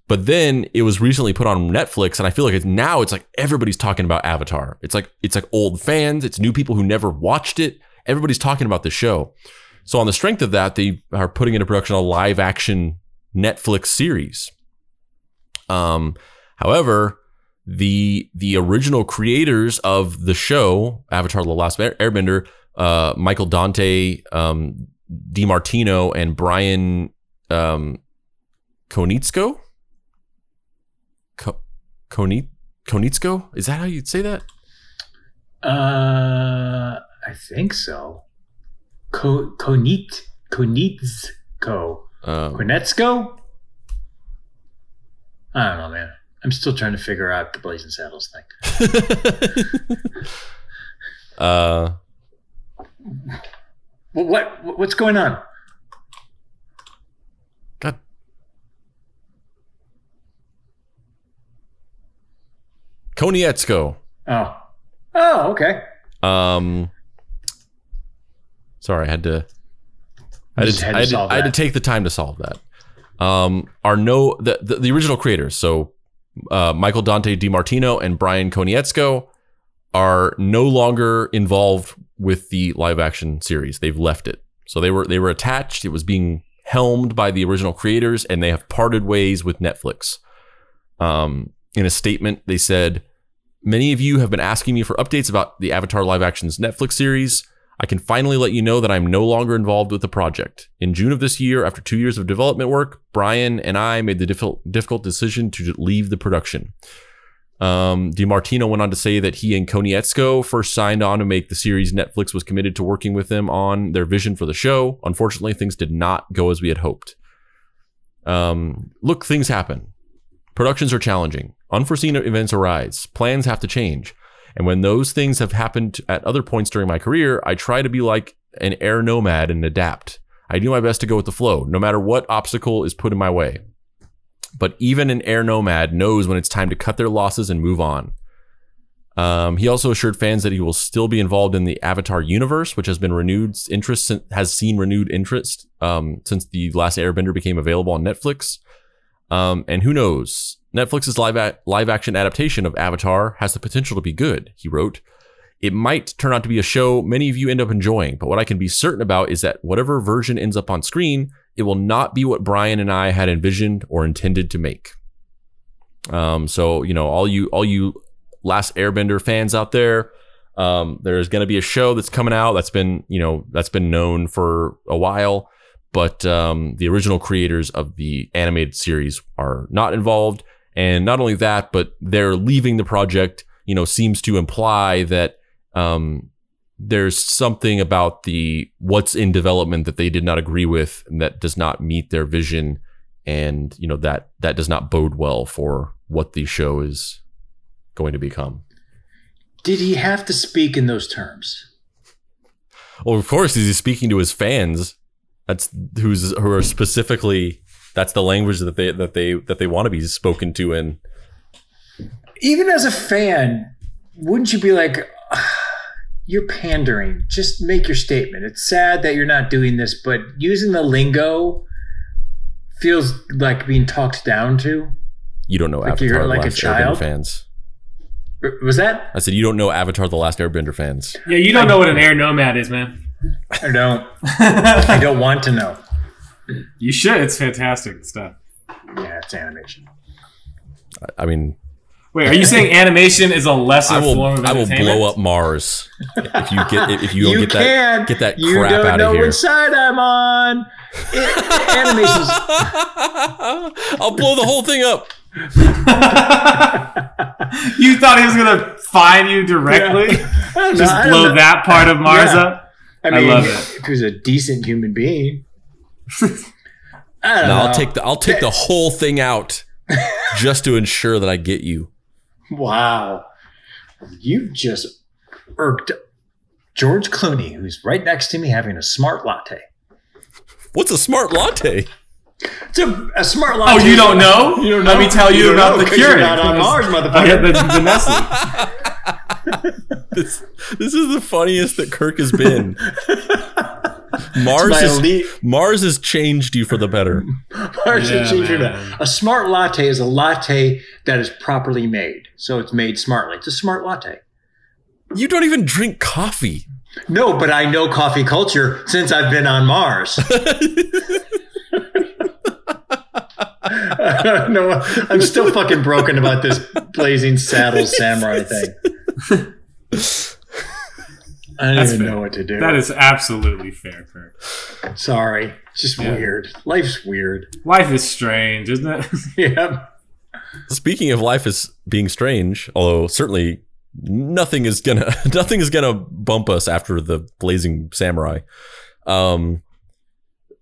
But then it was recently put on Netflix, and I feel like it's now it's like everybody's talking about Avatar. It's like it's like old fans, it's new people who never watched it. Everybody's talking about the show. So on the strength of that, they are putting into production a live action Netflix series. Um, however, the the original creators of the show Avatar: The Last Airbender, uh, Michael Dante, um, DiMartino, and Brian um, Konitsko. Ko- Konit Konitsko is that how you'd say that? Uh, I think so. Ko, Konit, Konitsko. Um, Konetsko? I don't know, man. I'm still trying to figure out the Blazing Saddles thing. uh, What, what what's going on? Konietzko. Oh, oh, okay. Um, sorry, I had to. I had, had to I, had to, I had to take the time to solve that. Um, are no the, the the original creators, so uh, Michael Dante DiMartino and Brian Konietzko are no longer involved with the live action series. They've left it. So they were they were attached. It was being helmed by the original creators, and they have parted ways with Netflix. Um, in a statement, they said, "Many of you have been asking me for updates about the Avatar live actions Netflix series. I can finally let you know that I'm no longer involved with the project. In June of this year, after two years of development work, Brian and I made the difficult, decision to leave the production. Um, DiMartino went on to say that he and Konietzko first signed on to make the series. Netflix was committed to working with them on their vision for the show. Unfortunately, things did not go as we had hoped. Um, look, things happen. Productions are challenging. Unforeseen events arise, plans have to change. And when those things have happened at other points during my career, I try to be like an air nomad and adapt. I do my best to go with the flow, no matter what obstacle is put in my way. But even an air nomad knows when it's time to cut their losses and move on. Um, he also assured fans that he will still be involved in the Avatar universe, which has been renewed interest has seen renewed interest um, since the last Airbender became available on Netflix. Um, and who knows? Netflix's live a- live action adaptation of Avatar has the potential to be good. He wrote, "It might turn out to be a show many of you end up enjoying, but what I can be certain about is that whatever version ends up on screen, it will not be what Brian and I had envisioned or intended to make." Um, so you know, all you all you Last Airbender fans out there, um, there's going to be a show that's coming out that's been you know that's been known for a while, but um, the original creators of the animated series are not involved, and not only that, but they're leaving the project. You know, seems to imply that um, there's something about the what's in development that they did not agree with, and that does not meet their vision, and you know that that does not bode well for what the show is going to become. Did he have to speak in those terms? Well, of course, he's speaking to his fans. That's who's who are specifically. That's the language that they that they that they want to be spoken to in. Even as a fan, wouldn't you be like, "Ah, you're pandering? Just make your statement. It's sad that you're not doing this, but using the lingo feels like being talked down to. You don't know Like Avatar: you're The like a Last Airbender child? fans. Was that? I said you don't know Avatar: The Last Airbender fans. Yeah, you don't know what an air nomad is, man. I don't. I don't want to know. You should. It's fantastic stuff. Yeah, it's animation. I- I mean, Wait, are you saying animation is a lesser I will form of animation? I will entertainment? blow up Mars if you get if you don't You get that can. get that you crap don't out know of here. which side I'm on. It, animation's I'll blow the whole thing up. you thought he was gonna find you directly? I don't know, Just I don't blow know. that part of Mars Yeah. up? I I mean, love it. if he was a decent human being. I don't No, know. I'll take the I'll take the whole thing out just to ensure that I get you. Wow. You've just irked George Clooney, who's right next to me having a smart latte. What's a smart latte? It's a, a smart latte. Oh, you don't know? You don't Let me tell you, don't about know the because you're Keurig. not on Mars, motherfucker. yeah, the, the Nestle. This this is the funniest that Kirk has been. Mars my has, elite Mars has changed you for the better. Mars Yeah, achievement. man. A smart latte is a latte that is properly made. So it's made smartly. It's a smart latte. You don't even drink coffee. No, but I know coffee culture since I've been on Mars. no, I'm still fucking broken about this blazing saddle samurai thing. I don't That's even fair. know what to do. That is absolutely fair, Kirk. Sorry. It's just Yeah. weird. Life's weird. Life is strange, isn't it? Yeah. Speaking of life as being strange, although certainly nothing is gonna nothing is gonna bump us after the Blazing Samurai. Um,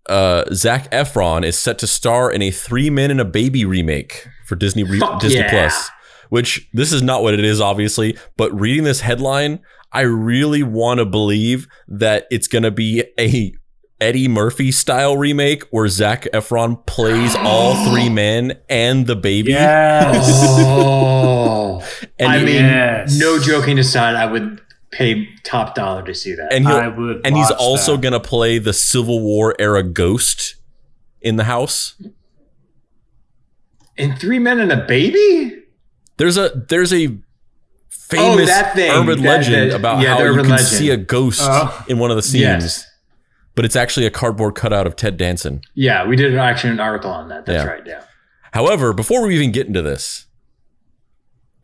uh, Zac Efron is set to star in a Three Men and a Baby remake for Disney re- Disney yeah. Plus. Which this is not what it is, obviously. But reading this headline, I really want to believe that it's gonna be a Eddie Murphy style remake where Zac Efron plays all three men and the baby. yes. Oh. And I he- mean, Yes. no joking aside, I would pay top dollar to see that. and he'll, I would and he's also that. gonna play the Civil War era ghost in the house. And Three Men and a Baby? There's a there's a Oh, famous Oh, that thing. urban That- legend that- about yeah, how you can legend. see a ghost Oh. in one of the scenes, Yes. but it's actually a cardboard cutout of Ted Danson. Yeah, we did actually an article on that. That's Yeah. right. Yeah. However, before we even get into this,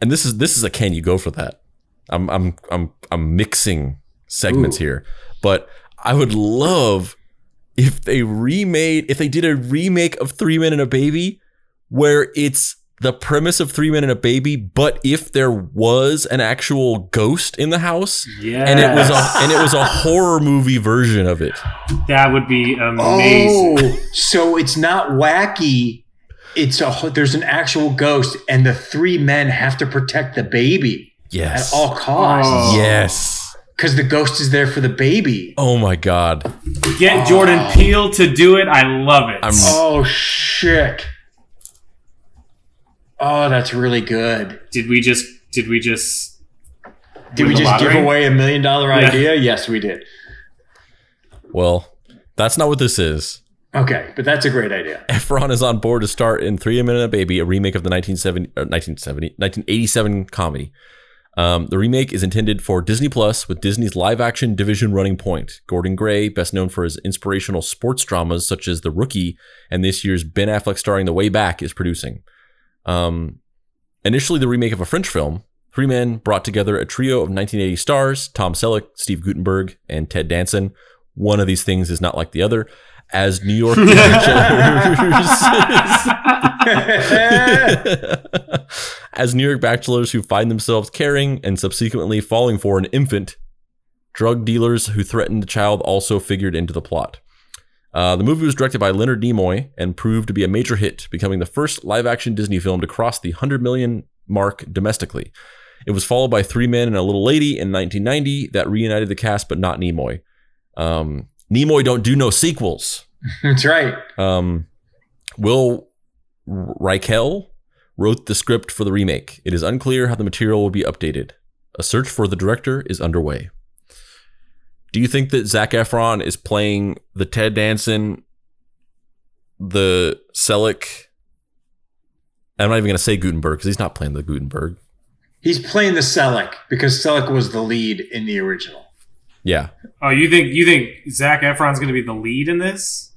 and this is this is a can you go for that? I'm I'm I'm I'm mixing segments Ooh. here, but I would love if they remade if they did a remake of Three Men and a Baby where it's the premise of Three Men and a Baby, but if there was an actual ghost in the house Yes. and it was a and it was a horror movie version of it. that would be amazing. Oh, so it's not wacky. it's a there's an actual ghost, and the three men have to protect the baby Yes. at all costs Oh. Yes. because the ghost is there for the baby. Oh my god. Get Jordan Oh. Peele to do it. I love it. I'm- Oh shit! Oh, that's really good. did we just? Did we just? Did we the just give away a million dollar Yeah. idea? Yes, we did. Well, that's not what this is. Okay, but that's a great idea. Efron is on board to star in Three Men and a Baby, a remake of the 1970, or 1970 1987 comedy. Um, the remake is intended for Disney Plus, with Disney's live action division running point. Gordon Gray, best known for his inspirational sports dramas such as The Rookie and this year's Ben Affleck starring The Way Back, is producing. Um, initially, the remake of a French film, Three Men brought together a trio of 1980 stars Tom Selleck, Steve Guttenberg, and Ted Danson. One of these things is not like the other. As New York bachelors, as New York bachelors who find themselves caring and subsequently falling for an infant, drug dealers who threatened the child also figured into the plot. Uh, the movie was directed by Leonard Nimoy and proved to be a major hit, becoming the first live-action Disney film to cross the 100 million mark domestically. It was followed by Three Men and a Little Lady in 1990 that reunited the cast, but not Nimoy. Um, Nimoy don't do no sequels. That's right. Um, Will Reichel wrote the script for the remake. It is unclear how the material will be updated. A search for the director is underway. Do you think that Zac Efron is playing the Ted Danson, the Selleck? I'm not even going to say Guttenberg because he's not playing the Guttenberg. He's playing the Selleck because Selleck was the lead in the original. Yeah, Oh, you think you think Zac Efron's going to be the lead in this?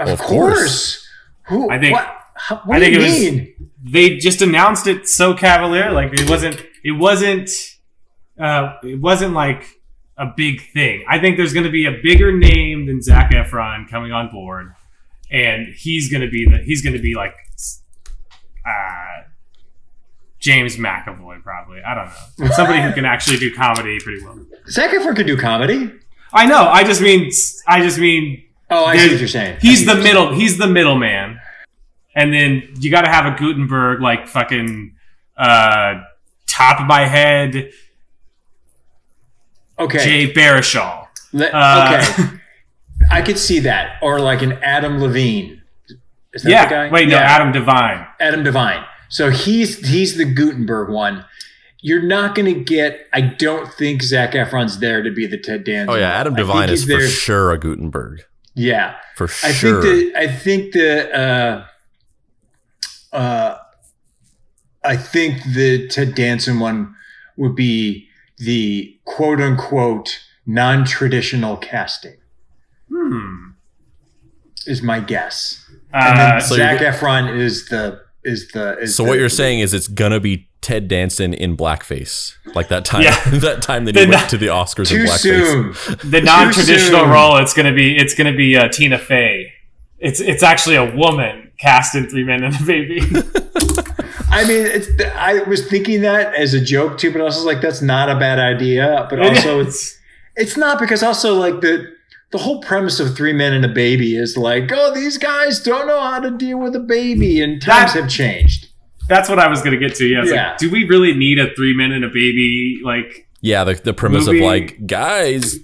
Of, Of course. course. Who? I think- What, what I do think you it was- mean? They just announced it so cavalier, like it wasn't. It wasn't. Uh, it wasn't like a big thing. I think there's going to be a bigger name than Zac Efron coming on board, and he's going to be the. He's going to be like. Uh, James McAvoy, probably. I don't know. Somebody who can actually do comedy pretty well. Zac Efron could do comedy. I know. I just mean. I just mean Oh, I see what you're saying. He's the middle. He's the middleman, and then you got to have a Guttenberg like fucking uh, top of my head saying. Okay. Jay Baruchel. Le- Uh, okay. I could see that, or like an Adam Levine. Is that the Yeah. guy? Wait, no, Yeah. Adam Devine. Adam Devine. So he's he's the Guttenberg one. You're not going to get. I don't think Zac Efron's there to be the Ted Danson. Oh yeah, Adam Devine he's is for sure a Guttenberg. Yeah, For sure. I sure. think the I think the uh, uh, I think the Ted Danson one would be the quote unquote non traditional casting. Hmm. Is my guess. And Uh, then So Zac Efron is the is the is so the- what you're saying is it's gonna be Ted Danson in blackface, like that time Yeah. that time that The he went to the Oscars in too blackface. soon. the non-traditional soon. role. It's gonna be. It's gonna be uh, Tina Fey. It's it's actually a woman cast in Three Men and a Baby. I mean, it's, I was thinking that as a joke too, but I was like, that's not a bad idea. But also, it's it's not because also like the the whole premise of three men and a baby is like, oh, these guys don't know how to deal with a baby, and times That- have changed. That's what I was gonna get to. Yeah. Yeah. Like, do we really need a Three Men and a Baby? Like, Yeah, the, the premise Movie- of like guys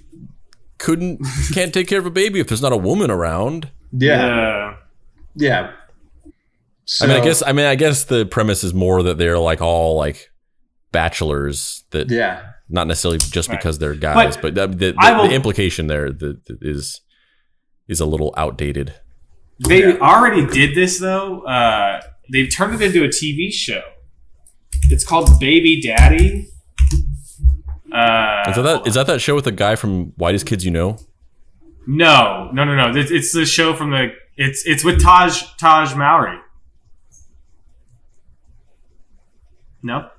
couldn't can't take care of a baby if there's not a woman around. Yeah, yeah. So, I mean, I guess I mean I guess the premise is more that they're like all like bachelors that yeah. not necessarily just Right. because they're guys, but, the, the, the, will- the implication there the, the- is is a little outdated. They Yeah. already did this though. Uh, they've turned it into a TV show. It's called Baby Daddy. Uh, Is that, that is that that show with the guy from Whitest Kids You Know? no, no, no, no. It's, it's the show from the. It's it's with Tahj Tahj Mowry. No.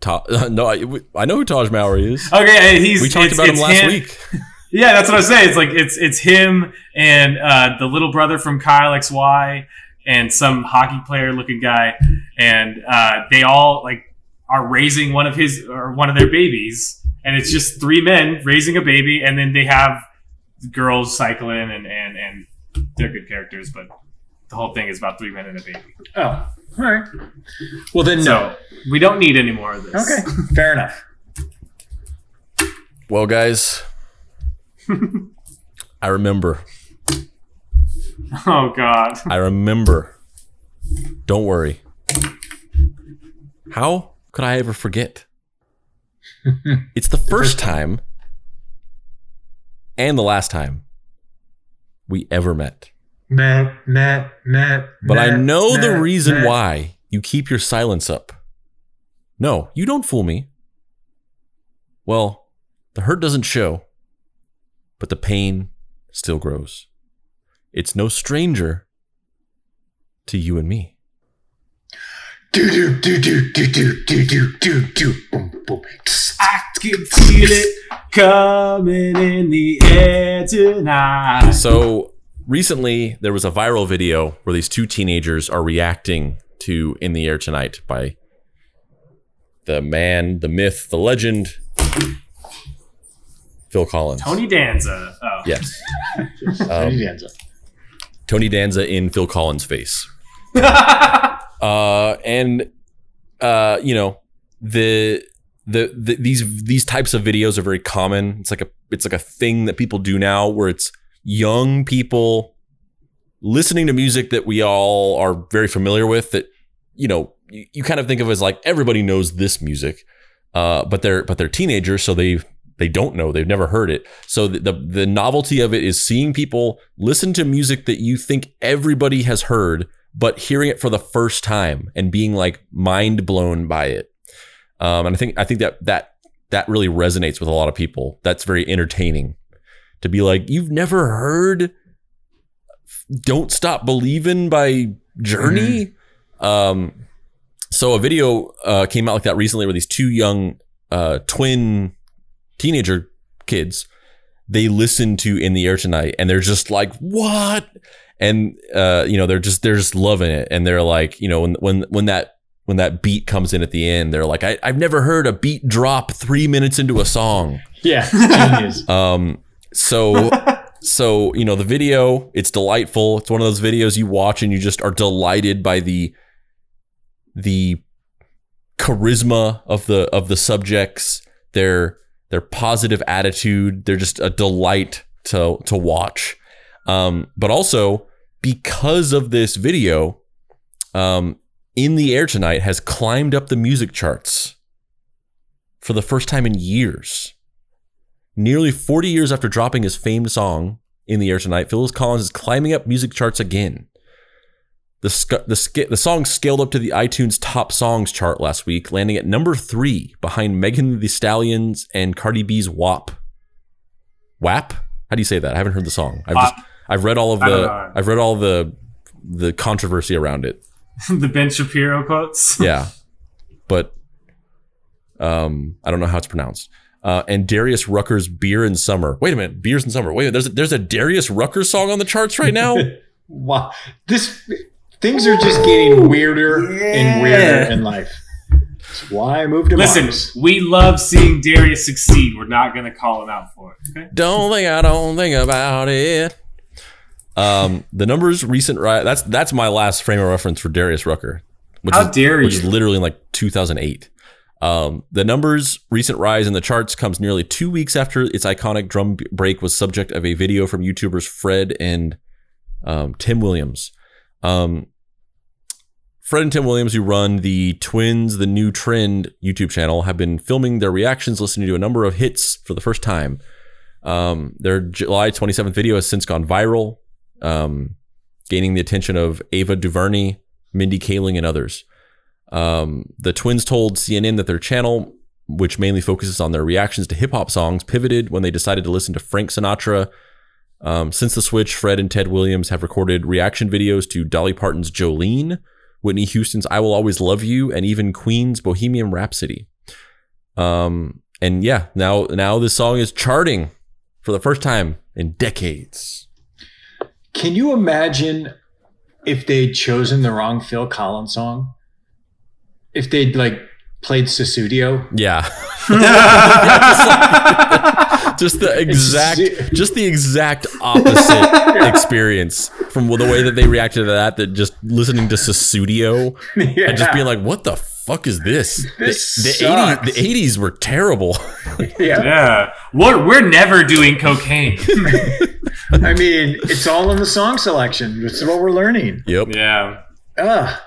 Ta- no, I, I know who Tahj Mowry is. Okay, he's. We talked about him last him- week. Yeah, that's what I say. It's like it's it's him and uh, the little brother from Kyle XY and some hockey player looking guy, and uh, they all like are raising one of his or one of their babies, and it's just three men raising a baby, and then they have girls cycling and and and they're good characters, but the whole thing is about three men and a baby. Oh, all right. Well, then, no. So we don't need any more of this. Okay, fair enough. Well, guys, I remember. Oh God. I remember. Don't worry. How could I ever forget? it's the first time and the last time we ever met. Matt, Matt, Matt. But I Matt, know the reason Matt. why you keep your silence up. No, you don't fool me. Well, the hurt doesn't show, but the pain still grows. It's no stranger to you and me. Do do do do do do do do do do boom boom. I can feel it coming in the air tonight. So recently, there was a viral video where these two teenagers are reacting to "In the Air Tonight" by the man, the myth, the legend, Phil Collins. Tony Danza. Oh. Yes, Tony Danza. Tony Danza in Phil Collins' face. uh, and uh, you know the, the the these these types of videos are very common. It's like a it's like a thing that people do now, where it's young people listening to music that we all are very familiar with. That you know you, you kind of think of as like everybody knows this music, uh, but they're but they're teenagers, so they they don't know. They've never heard it. So the, the the novelty of it is seeing people listen to music that you think everybody has heard but hearing it for the first time and being like mind blown by it. Um, and i think i think that that that really resonates with a lot of people. That's very entertaining to be like you've never heard don't stop believing by journey? Um so a video uh, came out like that recently where these two young uh, twin teenager kids they listen to in the air tonight and they're just like what? And uh you know they're just they're just loving it. And they're like you know when when when that when that beat comes in at the end they're like I, i've never heard a beat drop three minutes into a song. Yeah, genius. um so so you know the video it's delightful. It's one of those videos you watch and you just are delighted by the the charisma of the of the subjects their their positive attitude. They're just a delight to to watch. Um but also because of this video um in the air tonight has climbed up the music charts for the first time in years Nearly 40 years after dropping his famed song "In the Air Tonight," Phyllis Collins is climbing up music charts again. The sc- the the song scaled up to the iTunes Top Songs chart last week, landing at number three behind Megan Thee Stallion's and Cardi B's "WAP." WAP? How do you say that? I haven't heard the song. I've just I've read all of the. I've read all the the controversy around it. the Ben Shapiro quotes. Yeah, but um, I don't know how it's pronounced. Uh, and Darius Rucker's "Beer in Summer." Wait a minute, "Beers in Summer." Wait, a minute, there's a, there's a Darius Rucker song on the charts right now. Wow, this things are just getting weirder and weirder in life. That's why I moved to Listen, Mars. we love seeing Darius succeed. We're not going to call him out for it. Okay? don't think I don't think about it. Um, the numbers recent ri That's that's my last frame of reference for Darius Rucker. Which How is, dare Which you. is literally in like 2008. Um, the numbers recent rise in the charts comes nearly two weeks after its iconic drum break was subject of a video from YouTubers Fred and um, Tim Williams. Um, Fred and Tim Williams, who run the Twins the New Trend YouTube channel, have been filming their reactions, listening to a number of hits for the first time. Um, their July 27th video has since gone viral, um, gaining the attention of Ava DuVernay, Mindy Kaling, and others. Um, the twins told CNN that their channel, which mainly focuses on their reactions to hip hop songs, pivoted when they decided to listen to Frank Sinatra. Um, since the switch, Fred and Ted Williams have recorded reaction videos to Dolly Parton's Jolene, Whitney Houston's I Will Always Love You, and even Queen's Bohemian Rhapsody. Um, and yeah, now now this song is charting for the first time in decades. Can you imagine if they'd chosen the wrong Phil Collins song? If they'd like played Sussudio? Yeah. just the exact just the exact opposite experience from the way that they reacted to that that just listening to Sussudio yeah. and just being like what the fuck is this This the, the sucks. 80s the 80s were terrible yeah. Yeah, we're we're never doing cocaine. I mean, it's all in the song selection. This is what we're learning. yep yeah, Ugh.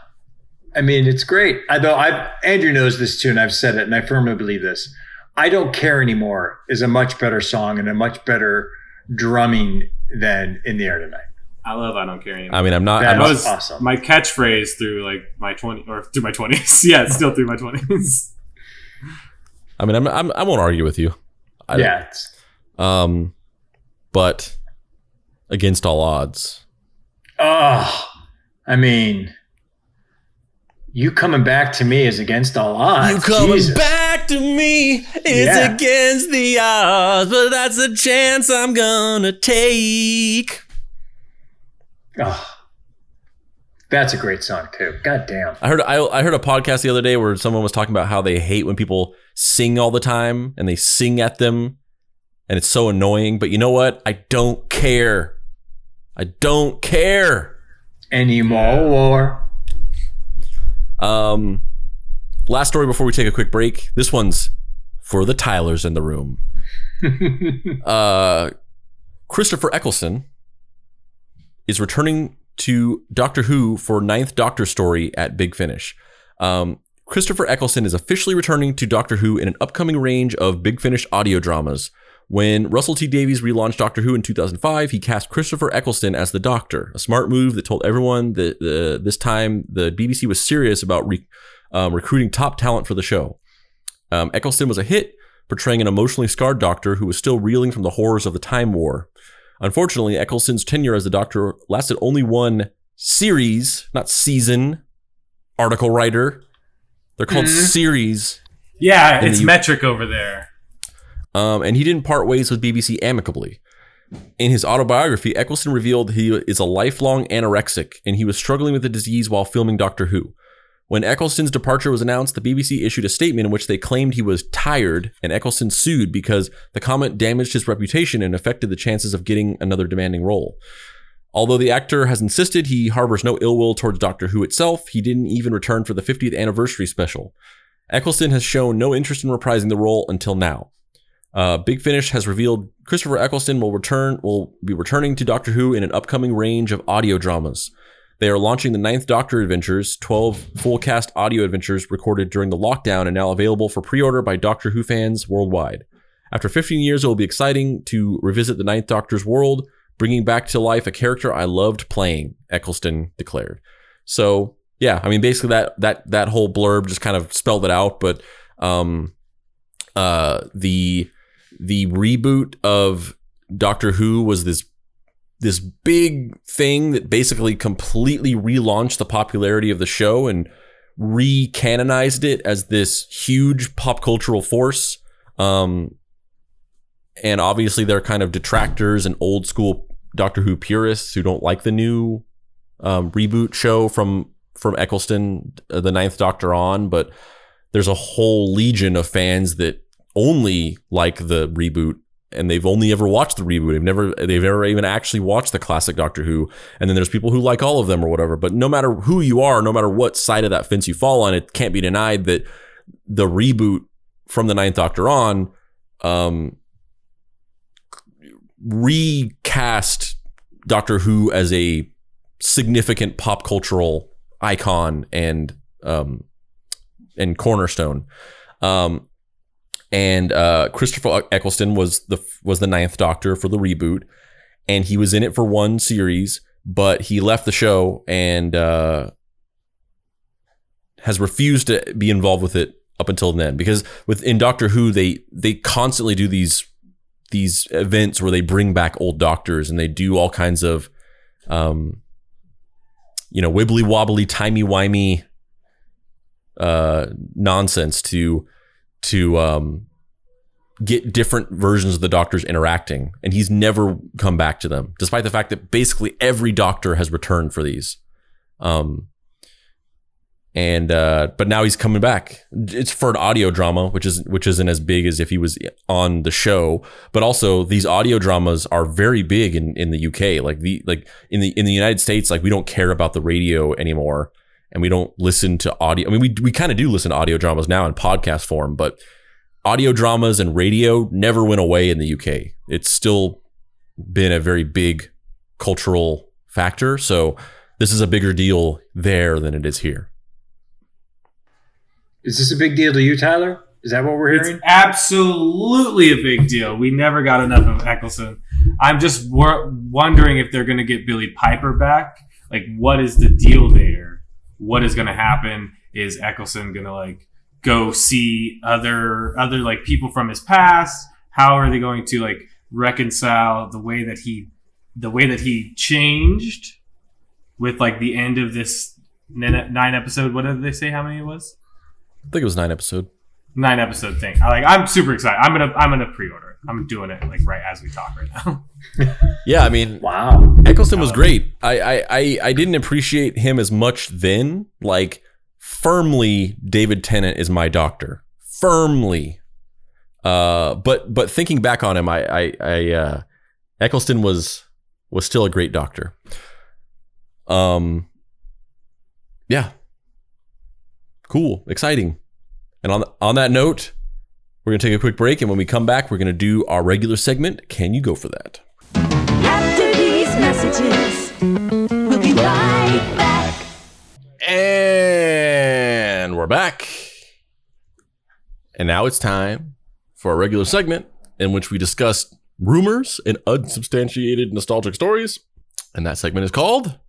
I mean, it's great. I though I Andrew knows this too, and I've said it, and I firmly believe this. I don't care anymore is a much better song and a much better drumming than in the air tonight. I love. I don't care anymore. I mean I'm not That I'm that not was was awesome. my catchphrase through like my twenty or through my twenties. yeah, still through my twenties. I mean I'm, I'm I won't argue with you I- yeah, it's, um but against all odds oh, I mean, you coming back to me is against all odds. You coming Jesus. back to me? It's Yeah. against the odds, but that's a chance I'm gonna take. Oh, that's a great song too. God damn. I heard I, I heard a podcast the other day where someone was talking about how they hate when people sing all the time and they sing at them, and it's so annoying. But you know what? I don't care. I don't care. Anymore. Um, last story before we take a quick break. This one's for the Tylers in the room. uh, Christopher Eccleston is returning to Doctor Who for ninth Doctor story at Big Finish. Um, Christopher Eccleston is officially returning to Doctor Who in an upcoming range of Big Finish audio dramas. When Russell T Davies relaunched Doctor Who in 2005, he cast Christopher Eccleston as the Doctor, a smart move that told everyone that uh, this time the BBC was serious about re- um, recruiting top talent for the show. Um, Eccleston was a hit, portraying an emotionally scarred Doctor who was still reeling from the horrors of the Time War. Unfortunately, Eccleston's tenure as the Doctor lasted only one series, not season. Article writer. They're called Mhm. series. Yeah, it's metric over there. Um, and he didn't part ways with BBC amicably. In his autobiography, Eccleston revealed he is a lifelong anorexic and he was struggling with the disease while filming Doctor Who. When Eccleston's departure was announced, the BBC issued a statement in which they claimed he was tired, and Eccleston sued because the comment damaged his reputation and affected the chances of getting another demanding role. Although the actor has insisted he harbors no ill will towards Doctor Who itself, he didn't even return for the 50th anniversary special. Eccleston has shown no interest in reprising the role until now. Uh, Big Finish has revealed Christopher Eccleston will return will be returning to Doctor Who in an upcoming range of audio dramas. They are launching the Ninth Doctor Adventures, 12 full cast audio adventures recorded during the lockdown and now available for pre order by Doctor Who fans worldwide. After 15 years, it will be exciting to revisit the Ninth Doctor's world, bringing back to life a character I loved playing, Eccleston declared. So, yeah, I mean, basically that that that whole blurb just kind of spelled it out. But um, uh, the the reboot of Doctor Who was this this big thing that basically completely relaunched the popularity of the show and recanonized it as this huge pop cultural force. Um, and obviously, there are kind of detractors and old school Doctor Who purists who don't like the new um, reboot show from from Eccleston, uh, the Ninth Doctor on. But there's a whole legion of fans that only like the reboot and they've only ever watched the reboot. They've never they've ever even actually watched the classic Doctor Who. And then there's people who like all of them or whatever. But no matter who you are, no matter what side of that fence you fall on, it can't be denied that the reboot from the Ninth Doctor on um, recast Doctor Who as a significant pop cultural icon and um, and cornerstone. Um, and uh, Christopher Eccleston was the was the ninth Doctor for the reboot, and he was in it for one series, but he left the show and uh, has refused to be involved with it up until then. Because with in Doctor Who, they they constantly do these these events where they bring back old doctors and they do all kinds of um, you know wibbly wobbly timey wimey uh, nonsense to to um, get different versions of the doctors interacting, and he's never come back to them, despite the fact that basically every doctor has returned for these. Um, and uh, but now he's coming back. It's for an audio drama, which is which isn't as big as if he was on the show. But also, these audio dramas are very big in, in the UK. Like the like in the in the United States, like we don't care about the radio anymore, and we don't listen to audio. I mean, we we kind of do listen to audio dramas now in podcast form, but audio dramas and radio never went away in the UK. It's still been a very big cultural factor. So this is a bigger deal there than it is here. Is this a big deal to you, Tyler? Is that what we're It's hearing? absolutely a big deal. We never got enough of Eccleston. I'm just wor- wondering if they're going to get Billie Piper back. Like, what is the deal there? What is going to happen? Is Eccleston going to like go see other other like people from his past? How are they going to like reconcile the way that he the way that he changed with like the end of this nine episode? What did they say? How many it was? I think it was nine episode. nine episode thing. I like. I'm super excited. I'm gonna. I'm gonna pre-order it. I'm doing it like right as we talk right now. Yeah, I mean, Wow. Eccleston was great. I, I I I didn't appreciate him as much then. Like firmly, David Tennant is my doctor. Firmly. Uh, but but thinking back on him, I I, I uh, Eccleston was was still a great doctor. Um. Yeah. Cool. Exciting. And on on that note, we're gonna take a quick break, and when we come back, we're gonna do our regular segment. Can you go for that? After these messages, we'll be right back. And we're back. And now it's time for a regular segment in which we discuss rumors and unsubstantiated nostalgic stories. And that segment is called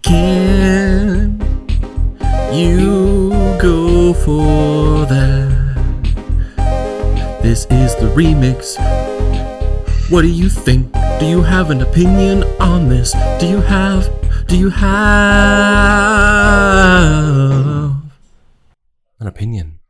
Can you go for that? This is the remix. What do you think? Do you have an opinion on this? Do you have do you have an opinion?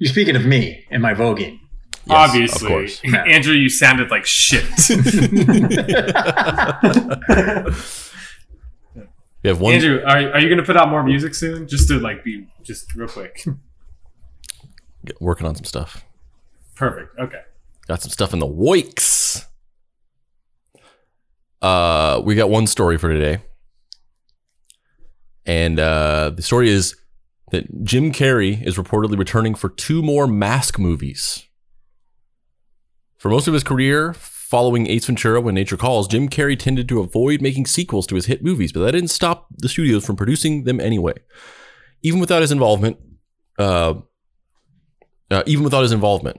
You're speaking of me and my voguing. Yes, Obviously, of course. Andrew, you sounded like shit. We have one Andrew, are, are you gonna put out more music soon? Just to like be just real quick. working on some stuff. Perfect. Okay. Got some stuff in the wakes. Uh, we got one story for today, and uh, the story is that Jim Carrey is reportedly returning for two more Mask movies. For most of his career, following Ace Ventura: When Nature Calls, Jim Carrey tended to avoid making sequels to his hit movies, but that didn't stop the studios from producing them anyway. Even without his involvement, uh, uh, even without his involvement,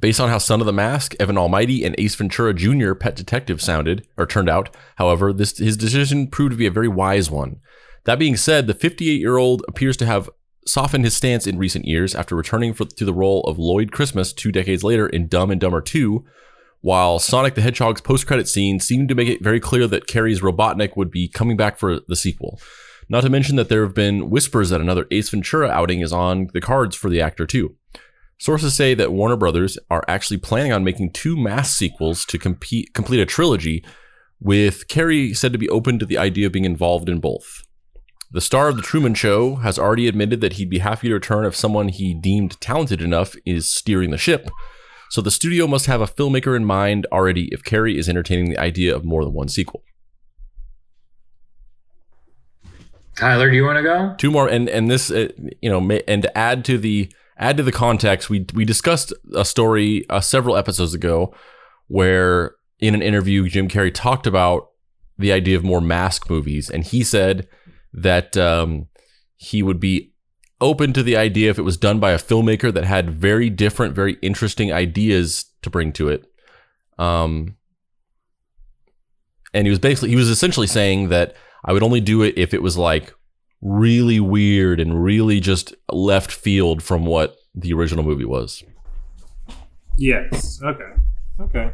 Based on how Son of the Mask, Evan Almighty, and Ace Ventura Jr. Pet Detective sounded or turned out, however, this his decision proved to be a very wise one. That being said, the 58-year-old appears to have softened his stance in recent years after returning for, to the role of Lloyd Christmas two decades later in Dumb and Dumber 2, while Sonic the Hedgehog's post-credit scene seemed to make it very clear that Carrey's Robotnik would be coming back for the sequel. Not to mention that there have been whispers that another Ace Ventura outing is on the cards for the actor too. Sources say that Warner Brothers are actually planning on making two Mask sequels to compete, complete a trilogy, with Carrey said to be open to the idea of being involved in both. The star of The Truman Show has already admitted that he'd be happy to return if someone he deemed talented enough is steering the ship. So the studio must have a filmmaker in mind already if Carrey is entertaining the idea of more than one sequel. Tyler, do you want to go? two more and and this uh, you know and to add to the add to the context we we discussed a story uh, several episodes ago where in an interview Jim Carrey talked about the idea of more mask movies and he said that um, he would be open to the idea if it was done by a filmmaker that had very different very interesting ideas to bring to it um and he was basically he was essentially saying that I would only do it if it was like really weird and really just left field from what the original movie was. Yes. Okay. Okay.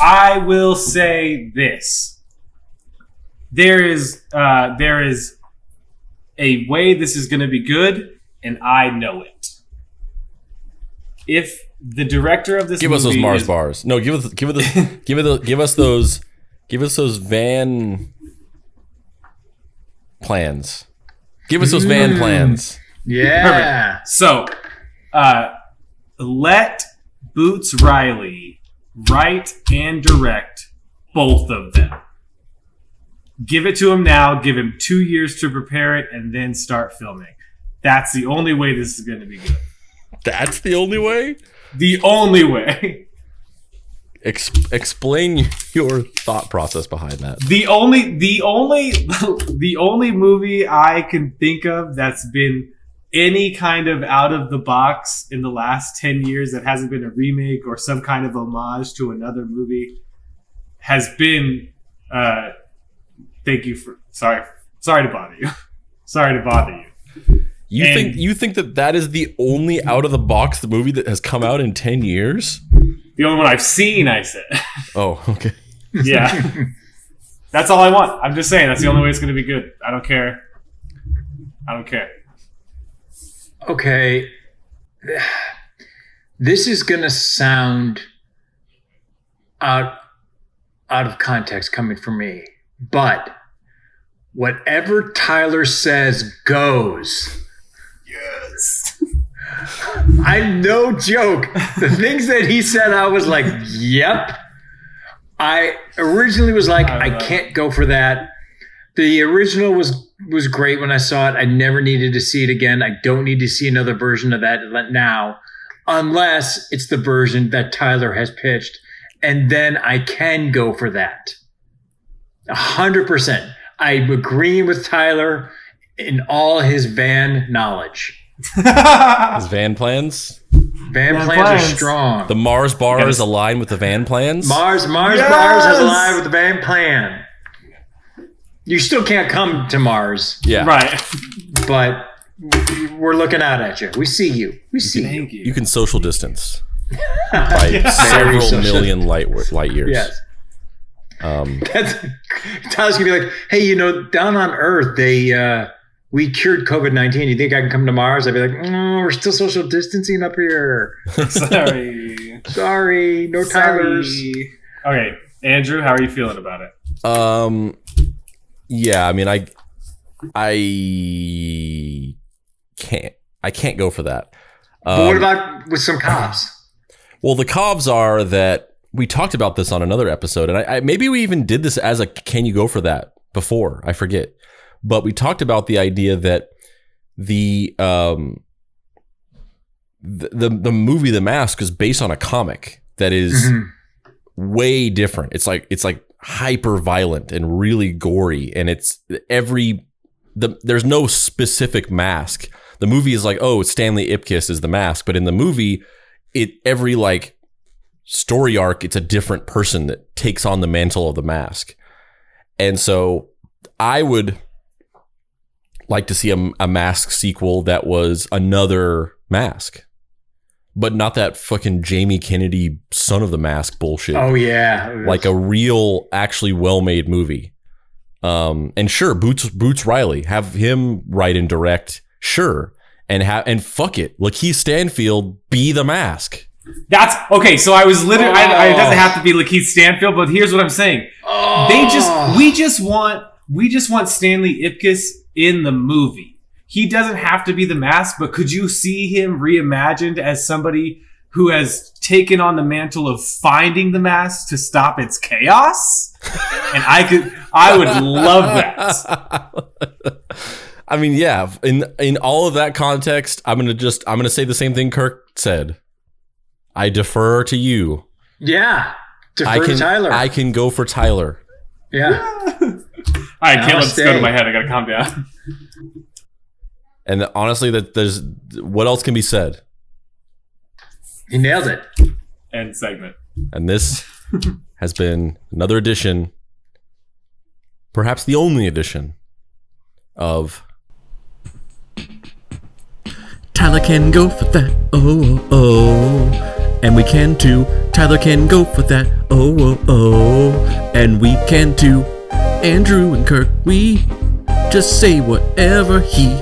I will say this. There is uh, there is a way this is going to be good, and I know it. If the director of this Give us those Mars is- bars. No, give us give us give it give us those Give us those van plans. Give us those van Mm. plans. Yeah. Perfect. So, uh, let Boots Riley write and direct both of them. Give it to him now. Give him two years to prepare it, and then start filming. That's the only way this is going to be good. That's the only way. The only way. Ex- explain your thought process behind that. The only, the only, the only movie I can think of that's been any kind of out of the box in the last 10 years that hasn't been a remake or some kind of homage to another movie has been, uh, thank you for, sorry, sorry to bother you. sorry to bother you. You And- think you think that that is the only out of the box the movie that has come out in ten years? The only one I've seen, I said. Oh, okay. yeah. That's all I want. I'm just saying that's the only way it's going to be good. I don't care. I don't care. Okay. This is going to sound out out of context coming from me, but whatever Tyler says goes. Yes. I'm no joke. The things that he said, I was like, yep. I originally was like, I I can't go for that. The original was was great when I saw it. I never needed to see it again. I don't need to see another version of that now, unless it's the version that Tyler has pitched, and then I can go for that. A hundred percent. I'm agreeing with Tyler in all his van knowledge. His van plans. Van, Van plans, plans. are strong. The Mars bars Yes. align with the van plans. Mars Mars Yes! bars is alive with the van plan. You still can't come to Mars, yeah. Right. but we're looking out at you. We see you. We see you. Thank you. You can social distance by Very several social. million light light years. Yes. Um, That's Tyler's gonna be like, hey, you know, down on Earth, they uh we cured COVID nineteen. You think I can come to Mars? I'd be like, no, we're still social distancing up here. Sorry. Sorry, no Tylers. Okay, Andrew, how are you feeling about it? um, yeah. I mean, I, I can't. I can't go for that. But what Um, about with some cops? Well, the cobs are that we talked about this on another episode, and I, I maybe we even did this as a "Can you go for that?" before. I forget, but we talked about the idea that the um the the, the movie The Mask is based on a comic that is Mhm. way different. It's like it's like hyper violent and really gory, and it's every the there's no specific mask. The movie is like, oh, Stanley Ipkiss is the mask, but in the movie, it every like story arc, it's a different person that takes on the mantle of the mask, and so I would like to see a, a mask sequel that was another mask. But not that fucking Jamie Kennedy son of the mask bullshit Oh yeah, like a real, actually well-made movie. Um, and sure, Boots Boots Riley have him write and direct, sure, and have and fuck it, Lakeith Stanfield be the mask. That's okay. So I was literally. I, I, it Oh. doesn't have to be oh. Lakeith Stanfield, but here's what I'm saying. Oh. They just. Oh. We just want. We just want Stanley Ipkiss in the movie. He doesn't have to be the mask, but could you see him reimagined as somebody who has taken on the mantle of finding the mask to stop its chaos? and I could. I would love that. I mean, yeah. In in all of that context, I'm gonna just I'm gonna say the same thing Kirk said. I defer to you. yeah. Defer I can to Tyler. I can go for Tyler. yeah. All right, can't let this go to my head. I gotta calm down. And honestly, that there's what else can be said. He nailed it. End segment. And this has been another edition, perhaps the only edition, of Tyler can go for that. Oh, oh, oh. And we can too. Tyler can go for that. Oh, oh, oh. And we can too. Andrew and Kirk, we just say whatever he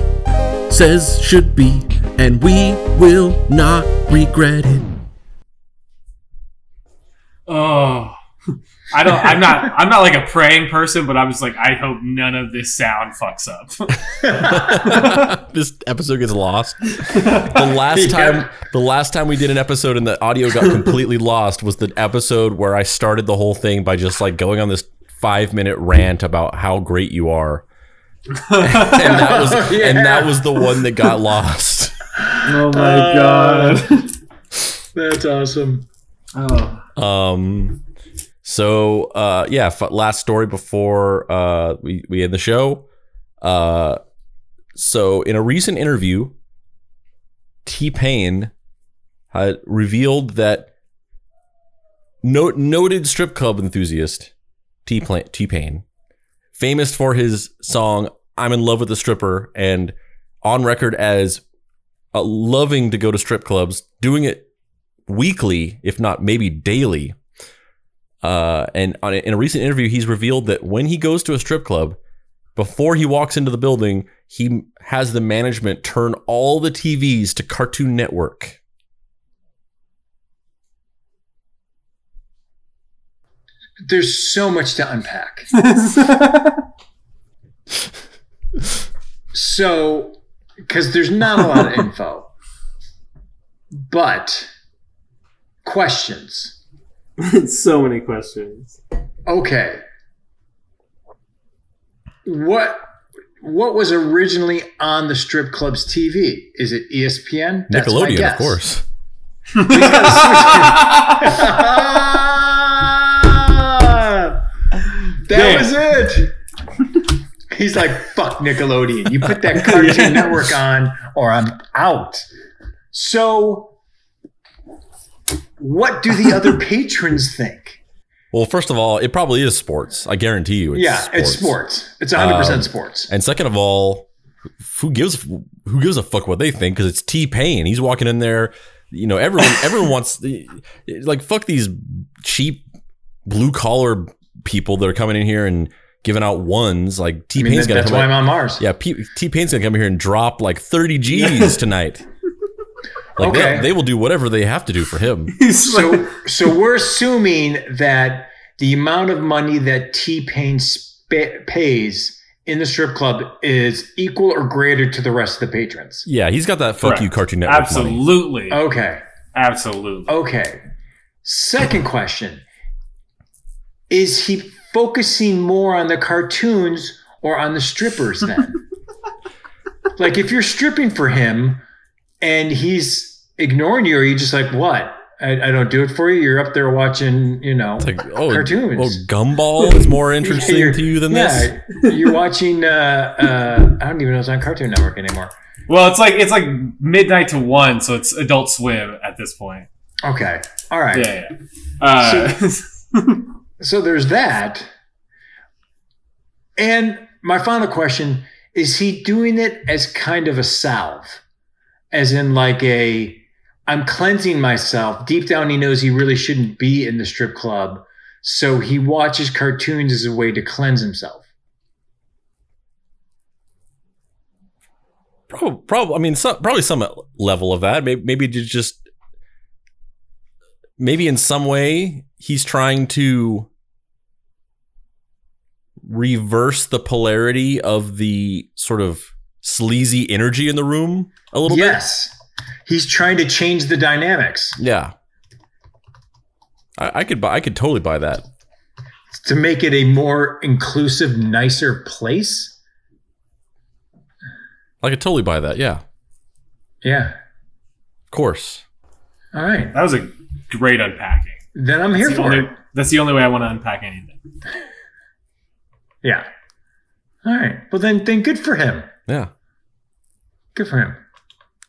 says should be. And we will not regret it. Oh, I don't. I'm not. I'm not like a praying person, but I'm just like I hope none of this sound fucks up. this episode gets lost. The last Yeah. time, the last time we did an episode and the audio got completely lost was the episode where I started the whole thing by just like going on this five minute rant about how great you are, and that was Oh, yeah. and that was the one that got lost. oh my Uh, god. That's awesome. Oh. Um, so uh, yeah, f- last story before uh we we end the show. Uh, so in a recent interview, T Pain had revealed that no- noted strip club enthusiast T T Pain, famous for his song "I'm in Love with a Stripper" and on record as uh, loving to go to strip clubs, doing it weekly, if not maybe daily. Uh, and on a, in a recent interview, he's revealed that when he goes to a strip club, before he walks into the building, he has the management turn all the TVs to Cartoon Network. There's so much to unpack. So, because there's not a lot of info, but questions. so many questions. Okay. What what was originally on the strip club's TV? Is it ESPN? That's my Nickelodeon, guess. of course. That Damn. was it. He's like, fuck Nickelodeon. You put that Cartoon Yeah. Network on, or I'm out. So, what do the other patrons think? Well, first of all, it probably is sports. I guarantee you. It's yeah, sports. it's sports. It's 100% Um, sports. And second of all, who gives who gives a fuck what they think? Because it's T Pain. He's walking in there. You know, everyone everyone wants like fuck these cheap blue collar people that are coming in here and giving out ones. Like T I mean, Pain's gonna that's come. why in- I'm on Mars. yeah, T Pain's gonna come here and drop like thirty G's tonight. Like Okay. they, they will do whatever they have to do for him. So, so we're assuming that the amount of money that T Pain sp- pays in the strip club is equal or greater to the rest of the patrons. Yeah, he's got that fuck Correct. you Cartoon Network money. Absolutely. Okay. Absolutely. Okay. Second question Is he focusing more on the cartoons or on the strippers then? like, if you're stripping for him and he's ignoring you, are you just like, what? I, I don't do it for you. You're up there watching, you know, It's like oh, cartoons. oh, Gumball is more interesting You're- to you than this. you're watching. Uh, uh, I don't even know it's on Cartoon Network anymore. Well, it's like it's like midnight to one, so it's Adult Swim at this point. Okay, all right. Yeah. yeah. Uh, So there's that. And my final question is he doing it as kind of a salve? As in, like a, I'm cleansing myself. Deep down, he knows he really shouldn't be in the strip club. So he watches cartoons as a way to cleanse himself. Probably, probably. I mean, some, probably some level of that. Maybe, maybe to just, maybe in some way he's trying to reverse the polarity of the sort of sleazy energy in the room a little bit. Yes. He's trying to change the dynamics. Yeah, I, I could buy. I could totally buy that. to make it a more inclusive, nicer place. I could totally buy that. Yeah, Yeah. of course. All right. that was a great unpacking. Then I'm here That's the for only- it. That's the only way I want to unpack anything. Yeah. All right. Well, then, then good for him. Yeah, Good for him.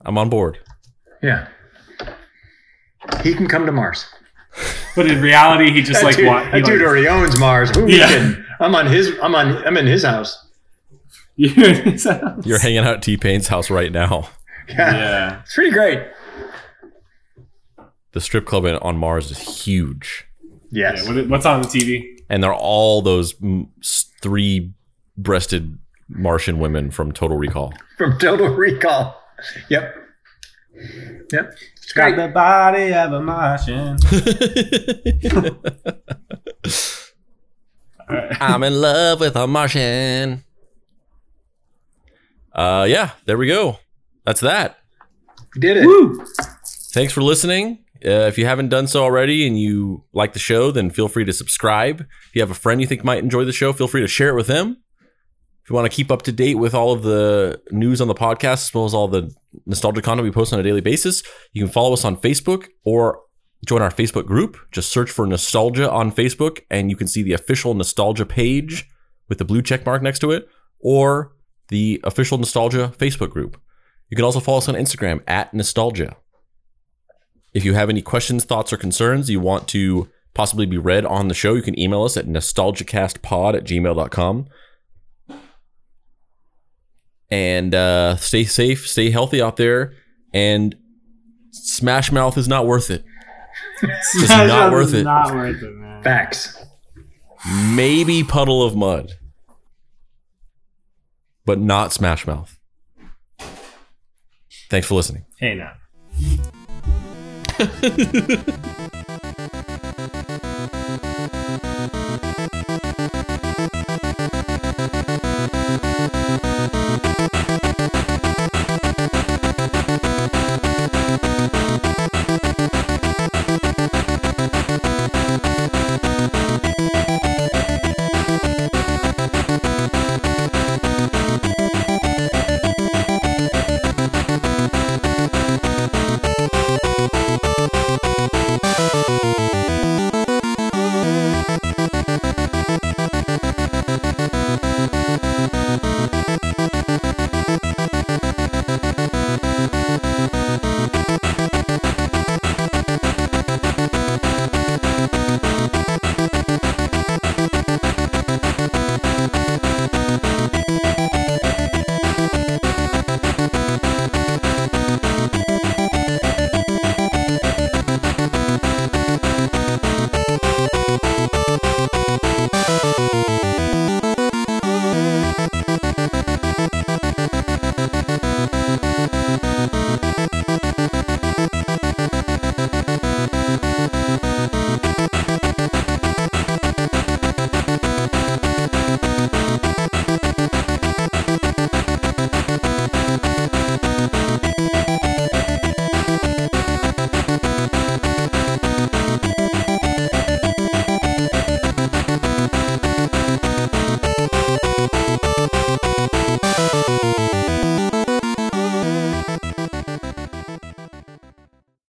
I'm on board. Yeah. He can come to Mars. But in reality, he just that like dude, wa- he, that dude like- already owns Mars. Who are we Yeah. kidding? I'm on his. I'm on. I'm in his house. yeah. You're hanging out at T Pain's house right now. Yeah. yeah. It's pretty great. The strip club in- on Mars is huge. Yes. Yeah, what- What's on the TV? and they're all those three breasted Martian women from Total Recall. From Total Recall. Yep. Yep. It's Got the body of a Martian. I'm in love with a Martian. Uh, yeah, there we go. That's that. We did it. Woo! Thanks for listening. Uh, if you haven't done so already and you like the show, then feel free to subscribe. If you have a friend you think might enjoy the show, feel free to share it with them. If you want to keep up to date with all of the news on the podcast, as well as all the nostalgia content we post on a daily basis, you can follow us on Facebook or join our Facebook group. Just search for Nostalgia on Facebook and you can see the official Nostalgia page with the blue check mark next to it or the official Nostalgia Facebook group. You can also follow us on Instagram at Nostalgia. If you have any questions, thoughts, or concerns you want to possibly be read on the show, you can email us at nostalgicastpod at gmail.com. And uh, stay safe, stay healthy out there. And Smash Mouth is not worth it. It's not worth it. Not worth it, man. Facts. Maybe Puddle of Mudd, but not Smash Mouth. Thanks for listening. Hey, now.